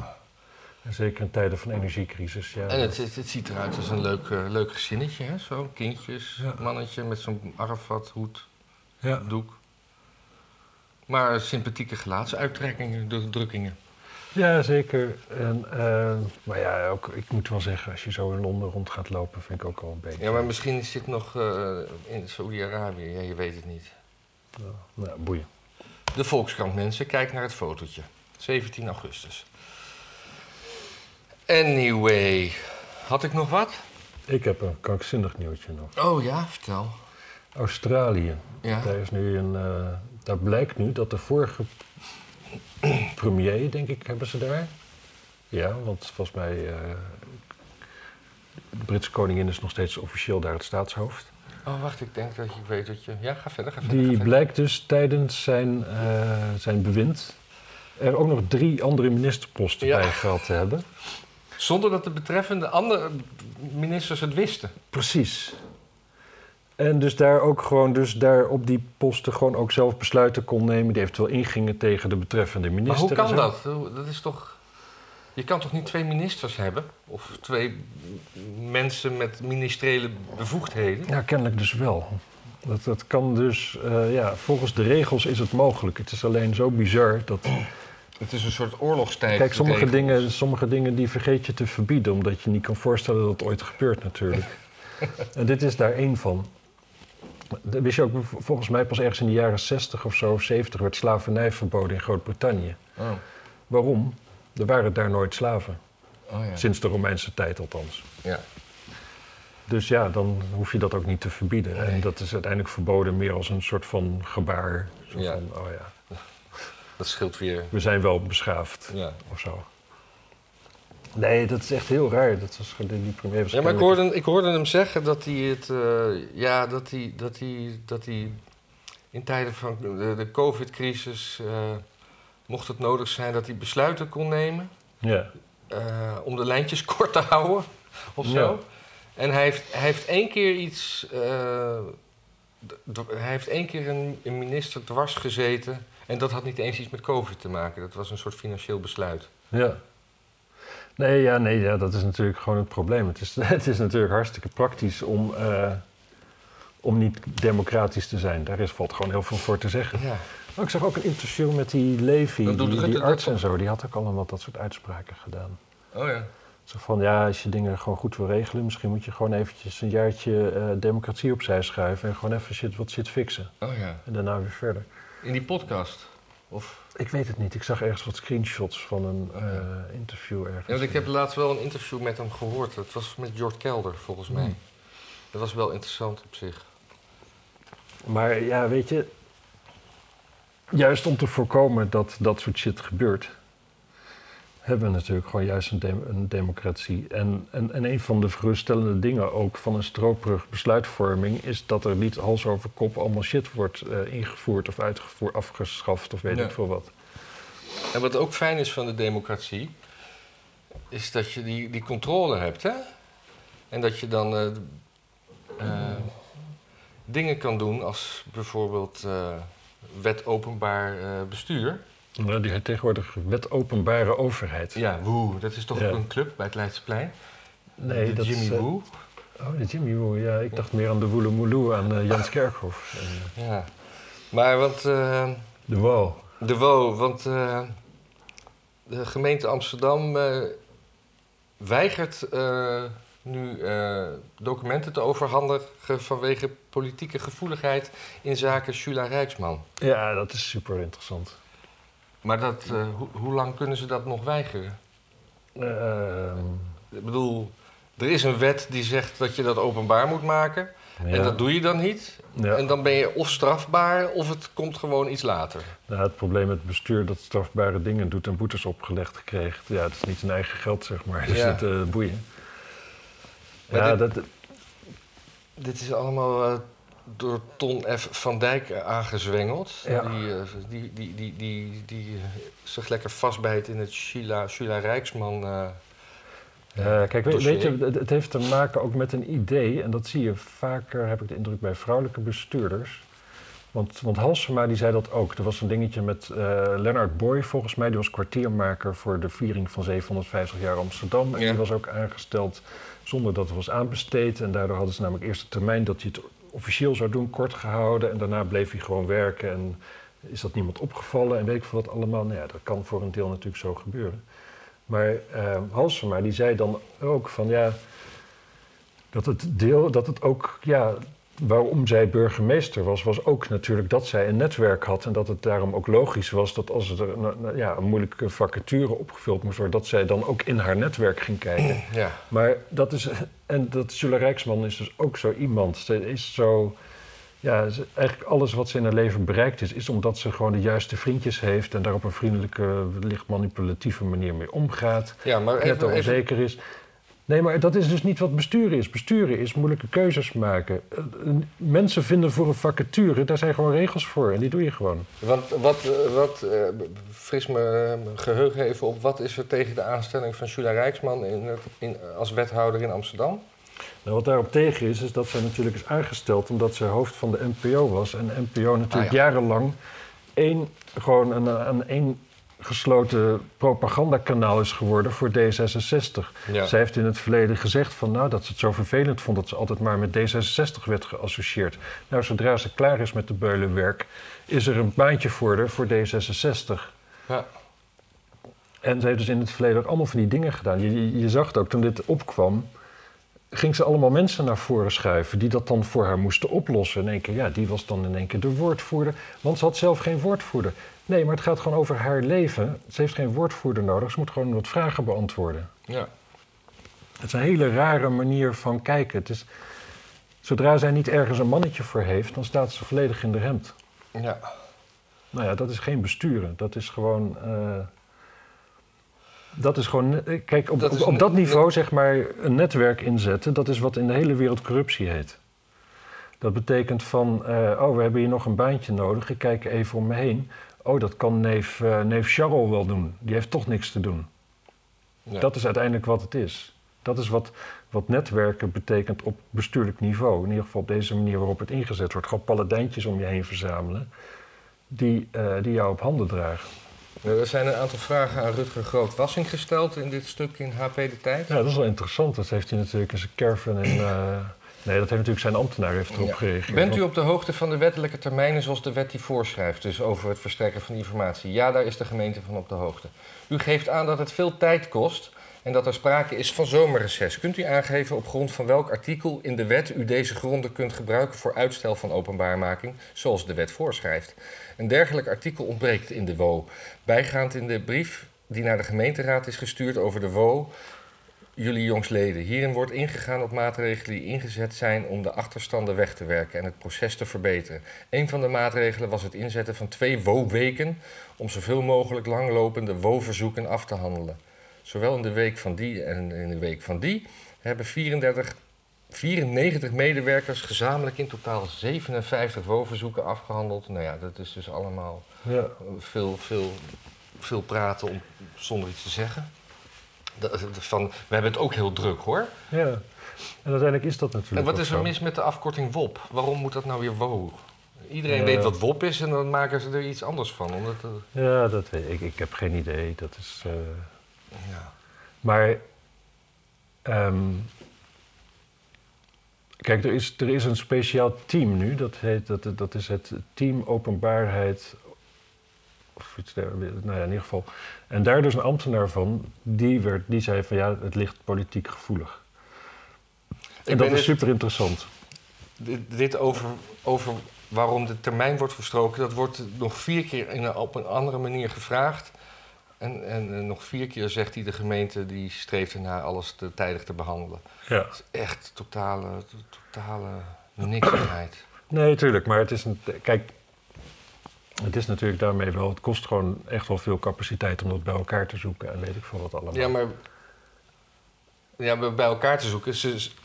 Zeker in tijden van energiecrisis. Ja, En het, het, het ziet eruit als een leuk, eh, leuk gezinnetje, hè? Zo, kindjes, Ja. mannetje met zo'n Arafat hoed, ja. doek. Maar sympathieke gelaatsuittrekkingen, drukkingen. Ja, zeker. En, eh, maar ja, ook, ik moet wel zeggen, als je zo in Londen rond gaat lopen, vind ik ook al een beetje... Ja, maar misschien is dit nog eh, in Saoedi-Arabië. Ja, je weet het niet. Ja, nou, boeien. De Volkskrant mensen, kijk naar het fotootje. 17 augustus. Anyway, had ik nog wat? Ik heb een krankzinnig nieuwtje nog. Oh ja, vertel. Australië. Ja. Daar, is nu een, eh, daar blijkt nu dat de vorige premier, denk ik, hebben ze daar. Ja, want volgens mij... eh, de Britse koningin is nog steeds officieel daar het staatshoofd. Oh, wacht, ik denk dat je weet dat je... Ja, ga verder, ga verder. ga Die verder. blijkt dus tijdens zijn, eh, zijn bewind er ook nog drie andere ministerposten Ja. bij gehad te hebben. Zonder dat de betreffende andere ministers het wisten. Precies. En dus daar ook gewoon, dus daar op die posten gewoon ook zelf besluiten kon nemen die eventueel ingingen tegen de betreffende Maar minister. hoe en kan dat? Hoe- Dat is toch... Je kan toch niet twee ministers hebben? Of twee mensen met ministeriële bevoegdheden? Ja, kennelijk dus wel. Dat, dat kan dus, eh, ja, volgens de regels is het mogelijk. Het is alleen zo bizar dat. Het is een soort oorlogstijd. Kijk, sommige dingen, sommige dingen die vergeet je te verbieden, omdat je niet kan voorstellen dat het ooit gebeurt, natuurlijk. en dit is daar één van. Dat Wist je ook, volgens mij pas ergens in de jaren 60 of zo, 70 werd slavernij verboden in Groot-Brittannië. Oh, Waarom? Er waren daar nooit slaven. oh ja. Sinds de Romeinse tijd althans. ja. Dus ja, dan hoef je dat ook niet te verbieden. Nee. En dat is uiteindelijk verboden meer als een soort van gebaar. Zo Ja. van, oh ja, Dat scheelt weer. we zijn wel beschaafd Ja. of zo. Nee, dat is echt heel raar. Dat was, die die premier Ja, maar ik hoorde, ik hoorde hem zeggen dat hij het. eh, ja, dat hij, dat, hij, dat hij in tijden van de, de COVID-crisis. eh, mocht het nodig zijn dat hij besluiten kon nemen. Ja, eh, om de lijntjes kort te houden of zo. Ja. En hij heeft, hij heeft één keer iets. hij heeft één keer een, een minister dwars gezeten. En dat had niet eens iets met COVID te maken. Dat was een soort financieel besluit. ja. Nee, ja, nee ja, dat is natuurlijk gewoon het probleem. Het is, het is natuurlijk hartstikke praktisch om, eh, om niet democratisch te zijn. Daar is, valt gewoon heel veel voor te zeggen. Ja. Oh, ik zag ook een interview met die doet die, arts en zo. Die had ook allemaal dat soort uitspraken gedaan. Oh ja. Zo van, ja, als je dingen gewoon goed wil regelen... misschien moet je gewoon eventjes een jaartje eh, democratie opzij schuiven... en gewoon even shit, wat shit fixen. Oh ja. En daarna weer verder. In die podcast. Of, Ik weet het niet. Ik zag ergens wat screenshots van een eh, interview ergens. ja, want ik heb laatst wel een interview met hem gehoord. Het was met George Kelder, volgens mij. Hmm. Dat was wel interessant op zich. Maar ja, weet je... Juist om te voorkomen dat dat soort shit gebeurt... hebben we natuurlijk gewoon juist een, dem- een democratie. En, en, en een van de geruststellende dingen ook van een stroopbrug besluitvorming... is dat er niet hals over kop allemaal shit wordt eh, ingevoerd of uitgevoerd, afgeschaft of weet Ja. ik veel wat. En wat ook fijn is van de democratie, is dat je die, die controle hebt, hè? En dat je dan eh, eh, dingen kan doen als bijvoorbeeld wet openbaar bestuur. Nou, die heet tegenwoordig wet openbare overheid. Ja, woe, dat is toch Ja. ook een club bij het Leidseplein? Nee, de dat Jimmy is... eh, Woo. Oh, de Jimmy Woo, ja. Ik dacht meer aan de Woelemoeloe, aan eh, Jans Kerkhoff. En, Ja. Maar want... eh, de Wow. De WO, want de gemeente Amsterdam weigert nu documenten te overhandigen vanwege politieke gevoeligheid in zaken Shula Rijksman. Ja, dat is super interessant. Maar dat, eh, hoe- hoe lang kunnen ze dat nog weigeren? Ehm, Ik bedoel, er is een wet die zegt dat je dat openbaar moet maken. ja. En dat doe je dan niet. Ja. En dan ben je of strafbaar of het komt gewoon iets later. Nou, het probleem met het bestuur dat strafbare dingen doet en boetes opgelegd krijgt. Ja, het is niet zijn eigen geld, zeg maar. Dus Ja. het eh, boeien. Maar ja, dit- dat, Dit is allemaal eh, door Ton F. van Dijk eh, aangezwengeld. Ja. Die, eh, die, die, die, die, die eh, zich lekker vastbijt in het Sheila, Sheila Rijksman. eh, Ja, kijk, weet, dossier. weet je, het, heeft te maken ook met een idee. En dat zie je vaker, heb ik de indruk, bij vrouwelijke bestuurders. Want, want Halsema die zei dat ook. Er was een dingetje met eh Lennart Boy, volgens mij. Die was kwartiermaker voor de viering van 750 jaar Amsterdam. En Ja. die was ook aangesteld zonder dat het was aanbesteed. En daardoor hadden ze namelijk eerst de termijn dat hij het officieel zou doen, kort gehouden. En daarna bleef hij gewoon werken. En is dat niemand opgevallen en weet ik wat allemaal. Nou ja, dat kan voor een deel natuurlijk zo gebeuren. Maar eh, Halsema die zei dan ook van ja, dat het deel, dat het ook ja, waarom zij burgemeester was, was ook natuurlijk dat zij een netwerk had. En dat het daarom ook logisch was dat als er nou, ja, een moeilijke vacature opgevuld moest worden, dat zij dan ook in haar netwerk ging kijken. Ja. Maar dat is, en dat Julia Rijksman is dus ook zo iemand. Ze is zo, ja, ze- eigenlijk alles wat ze in haar leven bereikt is, is omdat ze gewoon de juiste vriendjes heeft en daar op een vriendelijke, licht manipulatieve manier mee omgaat. ja, maar Net even, even, onzeker is. Nee, maar dat is dus niet wat besturen is. Besturen is moeilijke keuzes maken. Eh, Mensen vinden voor een vacature, daar zijn gewoon regels voor en die doe je gewoon. Want wat, eh, wat eh, fris me eh, geheugen even op, wat is er tegen de aanstelling van Julia Rijksman in, als wethouder in Amsterdam? Nou, wat daarop tegen is, is dat zij natuurlijk is aangesteld omdat ze hoofd van de NPO was. En NPO natuurlijk Ah, ja. jarenlang één, gewoon een, een één gesloten propagandakanaal is geworden voor D66. Ja. Zij heeft in het verleden gezegd van, nou, dat ze het zo vervelend vond dat ze altijd maar met D66 werd geassocieerd. Nou, zodra ze klaar is met de beulenwerk, is er een baantje voor haar voor D66. Ja. En ze heeft dus in het verleden ook allemaal van die dingen gedaan. Je, je, je zag het ook toen dit opkwam, ging ze allemaal mensen naar voren schuiven die dat dan voor haar moesten oplossen. In één keer, ja, die was dan in één keer de woordvoerder, want ze had zelf geen woordvoerder. Nee, maar het gaat gewoon over haar leven. Ze heeft geen woordvoerder nodig, ze moet gewoon wat vragen beantwoorden. Ja. Het is een hele rare manier van kijken. Het is, zodra zij niet ergens een mannetje voor heeft, dan staat ze volledig in de hemd. ja. Nou ja, dat is geen besturen. Dat is gewoon. eh, dat is gewoon. eh, Kijk, op Dat op, dat niveau zeg maar een netwerk inzetten. Dat is wat in de hele wereld corruptie heet. Dat betekent van. eh, oh, we hebben hier nog een baantje nodig. Ik kijk even om me heen. Oh, dat kan neef, eh, neef Charles wel doen. Die heeft toch niks te doen. Ja. Dat is uiteindelijk wat het is. Dat is wat, wat netwerken betekent op bestuurlijk niveau. In ieder geval op deze manier waarop het ingezet wordt. Gewoon paladijntjes om je heen verzamelen. Die, eh, die jou op handen dragen. Er zijn een aantal vragen aan Rutger Groot-Wassing gesteld in dit stuk in HP De Tijd. Ja, dat is wel interessant. Dat heeft hij natuurlijk in zijn caravan in... eh, Nee, dat heeft natuurlijk zijn ambtenaar heeft erop Ja. gereageerd. Bent u op de hoogte van de wettelijke termijnen zoals de wet die voorschrijft, dus over het verstrekken van informatie? Ja, daar is de gemeente van op de hoogte. U geeft aan dat het veel tijd kost en dat er sprake is van zomerreces. Kunt u aangeven op grond van welk artikel in de wet u deze gronden kunt gebruiken voor uitstel van openbaarmaking, zoals de wet voorschrijft? Een dergelijk artikel ontbreekt in de WO. Bijgaand in de brief die naar de gemeenteraad is gestuurd over de WO jullie jongsleden. Hierin wordt ingegaan op maatregelen die ingezet zijn om de achterstanden weg te werken en het proces te verbeteren. Een van de maatregelen was het inzetten van twee WO-weken om zoveel mogelijk langlopende WO-verzoeken af te handelen. Zowel in de week van die en in de week van die hebben 34, 94 medewerkers gezamenlijk in totaal 57 WO-verzoeken afgehandeld. Nou ja, dat is dus allemaal Ja. veel, veel, veel praten om, zonder iets te zeggen. Van, we hebben het ook heel druk hoor. ja. En uiteindelijk is dat natuurlijk En wat is er mis met de afkorting WOP? Waarom moet dat nou weer WO? Iedereen Ja. weet wat WOP is en dan maken ze er iets anders van. Omdat, Ja, dat weet ik. Ik heb geen idee. Dat is... eh, ja. Maar... ehm, kijk, er is, er is een speciaal team nu. Dat, heet, dat, dat is het Team Openbaarheid... Of iets nou ja, in ieder geval. En daar dus een ambtenaar van, die, werd, die zei van ja, het ligt politiek gevoelig. En Ik dat is super interessant. Dit, dit over, over waarom de termijn wordt verstroken, dat wordt nog vier keer in een, op een andere manier gevraagd. En, en, nog vier keer zegt hij de gemeente die streeft ernaar alles te, tijdig te behandelen. Ja. Het is echt totale, totale niksheid. Nee, tuurlijk. Maar het is, een, kijk, het is natuurlijk daarmee wel, het kost gewoon echt wel veel capaciteit om dat bij elkaar te zoeken en weet ik veel wat allemaal. Ja, maar ja, bij bij elkaar te zoeken. Dus,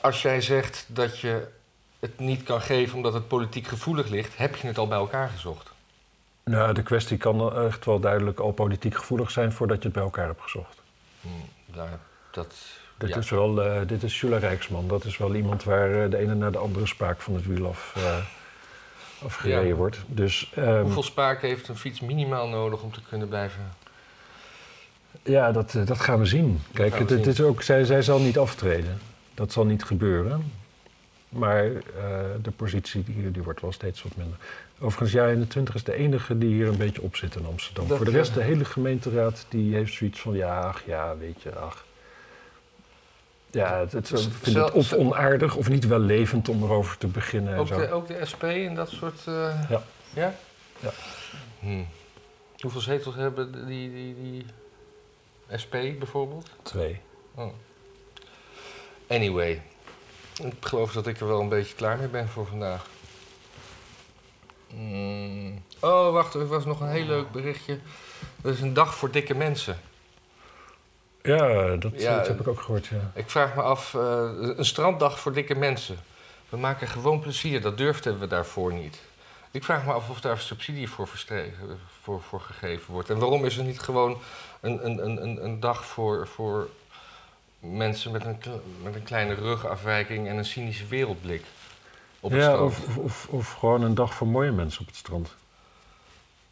als jij zegt dat je het niet kan geven omdat het politiek gevoelig ligt, heb je het al bij elkaar gezocht. Nou, de kwestie kan echt wel duidelijk al politiek gevoelig zijn voordat je het bij elkaar hebt gezocht. Hm, daar, dat, Dit ja. is wel, eh, dit is Jula Rijksman. Dat is wel iemand waar eh, de ene naar de andere spaak van het wiel af, afgereden Ja. wordt. Dus ehm, Hoeveel spaak heeft een fiets minimaal nodig om te kunnen blijven? ja, dat, eh, dat gaan we zien. Kijk, we het, is ook, zij, zij zal niet aftreden. Dat zal niet gebeuren. Maar eh, de positie die, die wordt wel steeds wat minder. Overigens, ja, 21 is de enige die hier een beetje op zit in Amsterdam. Dat, Voor de rest, de hele gemeenteraad, die heeft zoiets van... ja, ach, ja, weet je, ach. Ja, het, het, ik vind het of onaardig of niet wellevend om erover te beginnen en Ook zo. de, ook de SP en dat soort... eh, Ja. Ja? Ja. Hm. Hoeveel zetels hebben die, die, die SP bijvoorbeeld? Twee. Oh. Anyway, ik geloof dat ik er wel een beetje klaar mee ben voor vandaag. Mm. Oh, wacht, er was nog een heel leuk berichtje. Er is een dag voor dikke mensen. Ja, dat, Ja, dat heb ik ook gehoord, ja. Ik vraag me af, eh, een stranddag voor dikke mensen. We maken gewoon plezier, dat durfden we daarvoor niet. Ik vraag me af of daar subsidie voor, voor, voor gegeven wordt. En waarom is er niet gewoon een, een, een, een, dag voor, voor mensen met een, met een kleine rugafwijking en een cynische wereldblik op het ja, strand? of, of, of, of gewoon een dag voor mooie mensen op het strand.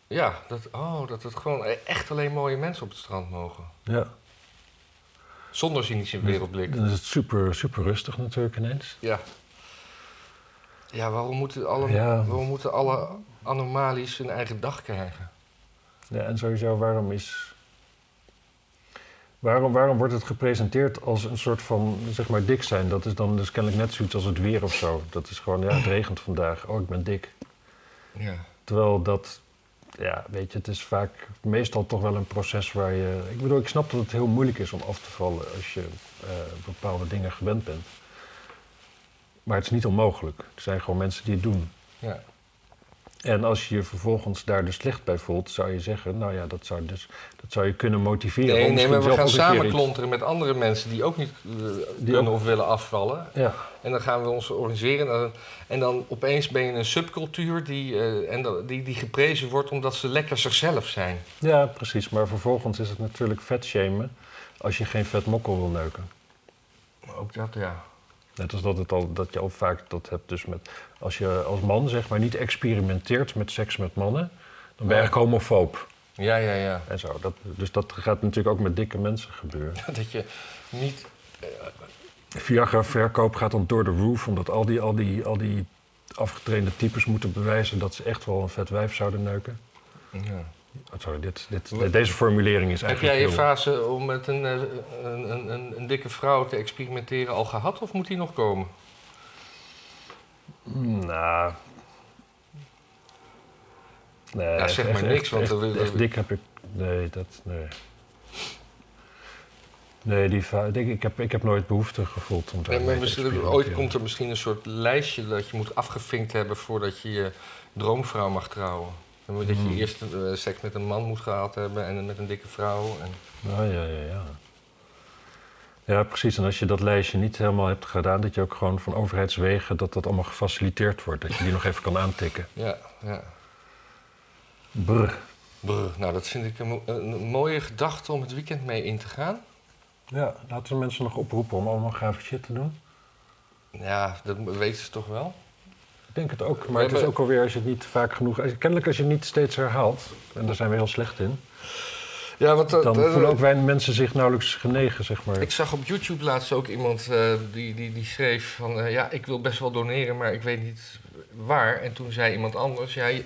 Ja, dat, oh, dat het gewoon echt alleen mooie mensen op het strand mogen. Ja. Zonder cynische wereldblik. Dan is het super, super rustig natuurlijk ineens. Ja. Ja, waarom moeten alle, Ja. waarom moeten alle anomalies hun eigen dag krijgen? Ja, en sowieso, waarom is... Waarom, waarom wordt het gepresenteerd als een soort van, zeg maar, dik zijn? Dat is dan dus kennelijk net zoiets als het weer of zo. Dat is gewoon, ja, het regent vandaag. Oh, ik ben dik. Ja. Terwijl dat, ja, weet je, het is vaak meestal toch wel een proces waar je... Ik bedoel, ik snap dat het heel moeilijk is om af te vallen als je eh, bepaalde dingen gewend bent. Maar het is niet onmogelijk. Er zijn gewoon mensen die het doen. ja. En als je je vervolgens daar dus slecht bij voelt, zou je zeggen, nou ja, dat zou, dus, dat zou je kunnen motiveren. Nee, om nee, maar we gaan zelf ook een samen keer iets- klonteren met andere mensen die ook niet eh, kunnen ook- of willen afvallen. Ja, En dan gaan we ons organiseren. En dan, en dan opeens ben je een subcultuur die, eh, en die, die geprezen wordt omdat ze lekker zichzelf zijn. ja, precies. Maar vervolgens is het natuurlijk vet shamen als je geen vet mokkel wil neuken. Ook dat, ja. Net als dat, het al, dat je al vaak dat hebt dus met... Als je als man zeg maar niet experimenteert met seks met mannen... dan ben je Ja. eigenlijk homofoob Ja, ja, ja. en zo. Dat, dus dat gaat natuurlijk ook met dikke mensen gebeuren. Dat je niet... Viagra-verkoop gaat dan door de roof... omdat al die, al, die, al die afgetrainde types moeten bewijzen... dat ze echt wel een vet wijf zouden neuken. Ja. Oh, sorry, dit, dit, deze formulering is Heb eigenlijk jij je fase om met een, eh, een, een, een, een dikke vrouw te experimenteren al gehad of moet die nog komen? Nou... Nee, Ja, zeg echt- maar echt- niks, want echt, echt dik heb ik... Nee, dat... Nee. Nee, die, ik, ik, heb, ik heb nooit behoefte gevoeld om daar Nee, maar ooit komt er misschien een soort lijstje dat je moet afgevinkt hebben voordat je je droomvrouw mag trouwen. Dan moet dat je Hmm. eerst eh, seks met een man moet gehad hebben en met een dikke vrouw. En... Ja, ja, ja. Ja, precies. En als je dat lijstje niet helemaal hebt gedaan... dat je ook gewoon van overheidswegen... dat dat allemaal gefaciliteerd wordt. Dat je die nog even kan aantikken. Ja, ja. Brr. Brr, nou, dat vind ik een, mo- een mooie gedachte om het weekend mee in te gaan. Ja, laten we mensen nog oproepen om allemaal gave shit te doen. Ja, dat weten ze toch wel? Ik denk het ook, maar het is ook alweer als je het niet vaak genoeg... als Kennelijk als je het niet steeds herhaalt, en daar zijn we heel slecht in... Ja, want dat- dan dat- voelen ook wij mensen zich nauwelijks genegen, zeg maar. Ik zag op YouTube laatst ook iemand eh, die, die, die schreef van... eh, ja, ik wil best wel doneren, maar ik weet niet waar. En toen zei iemand anders... Ja, je,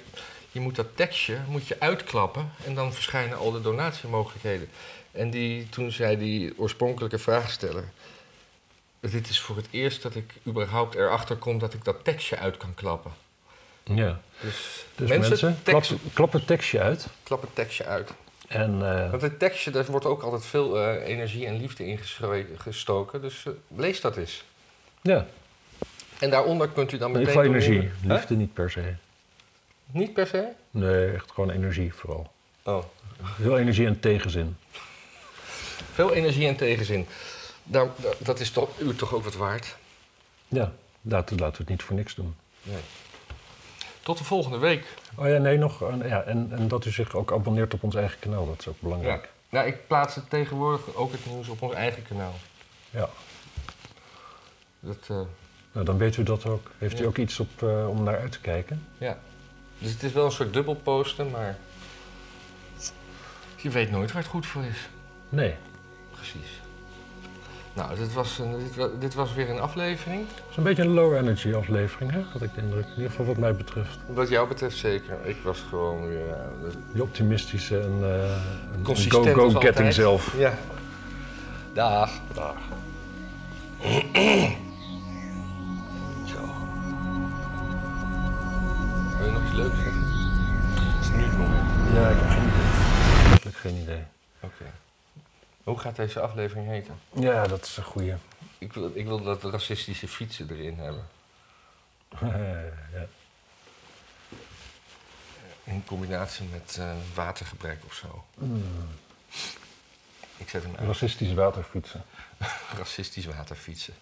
je moet dat tekstje moet je uitklappen... en dan verschijnen al de donatiemogelijkheden. En die, toen zei die oorspronkelijke vraagsteller... Dit is voor het eerst dat ik überhaupt erachter kom... dat ik dat tekstje uit kan klappen. Ja. Dus, Dus mensen, mensen, klap, tekst, klap het tekstje uit. klap het tekstje uit. En eh, Want het tekstje, daar wordt ook altijd veel eh, energie en liefde in gestoken. Dus eh, lees dat eens. ja, En daaronder kunt u dan meteen... geval energie. Liefde niet per se. Niet per se? Nee, echt gewoon energie vooral. Oh. Heel energie en tegenzin. Veel energie en tegenzin. Nou, da- dat is toch, u toch ook wat waard? Ja, laten, laten we het niet voor niks doen. Nee. Tot de volgende week. Oh ja, nee, nog. eh, ja, en, en dat u zich ook abonneert op ons eigen kanaal, dat is ook belangrijk. Nou, ik plaats het tegenwoordig ook het nieuws op ons eigen kanaal. Ja. Dat, eh, Nou, dan weet u dat ook. Heeft u Ja. ook iets op, eh, om naar uit te kijken? ja. Dus het is wel een soort dubbel posten, maar... Je weet nooit waar het goed voor is. Nee. Precies. Nou, dit was, een, dit, wa- dit was weer een aflevering. Het is een beetje een low energy aflevering, hè? had ik de indruk. In ieder geval wat mij betreft. Wat jou betreft zeker. Ik was gewoon weer... de- Die optimistische en eh, een Consistent go-go-getting zelf. Ja. Dag. Dag. Zo. Wil je nog iets leuks zeggen? Het is nu het moment. Ja, ik heb geen idee. Eigenlijk geen idee. Oké. Hoe gaat deze aflevering heten? Ja, dat is een goeie. Ik wil, ik wil dat racistische fietsen erin hebben. ja. In combinatie met eh, watergebrek of zo. Ik zet hem uit. Racistisch waterfietsen. Racistisch waterfietsen.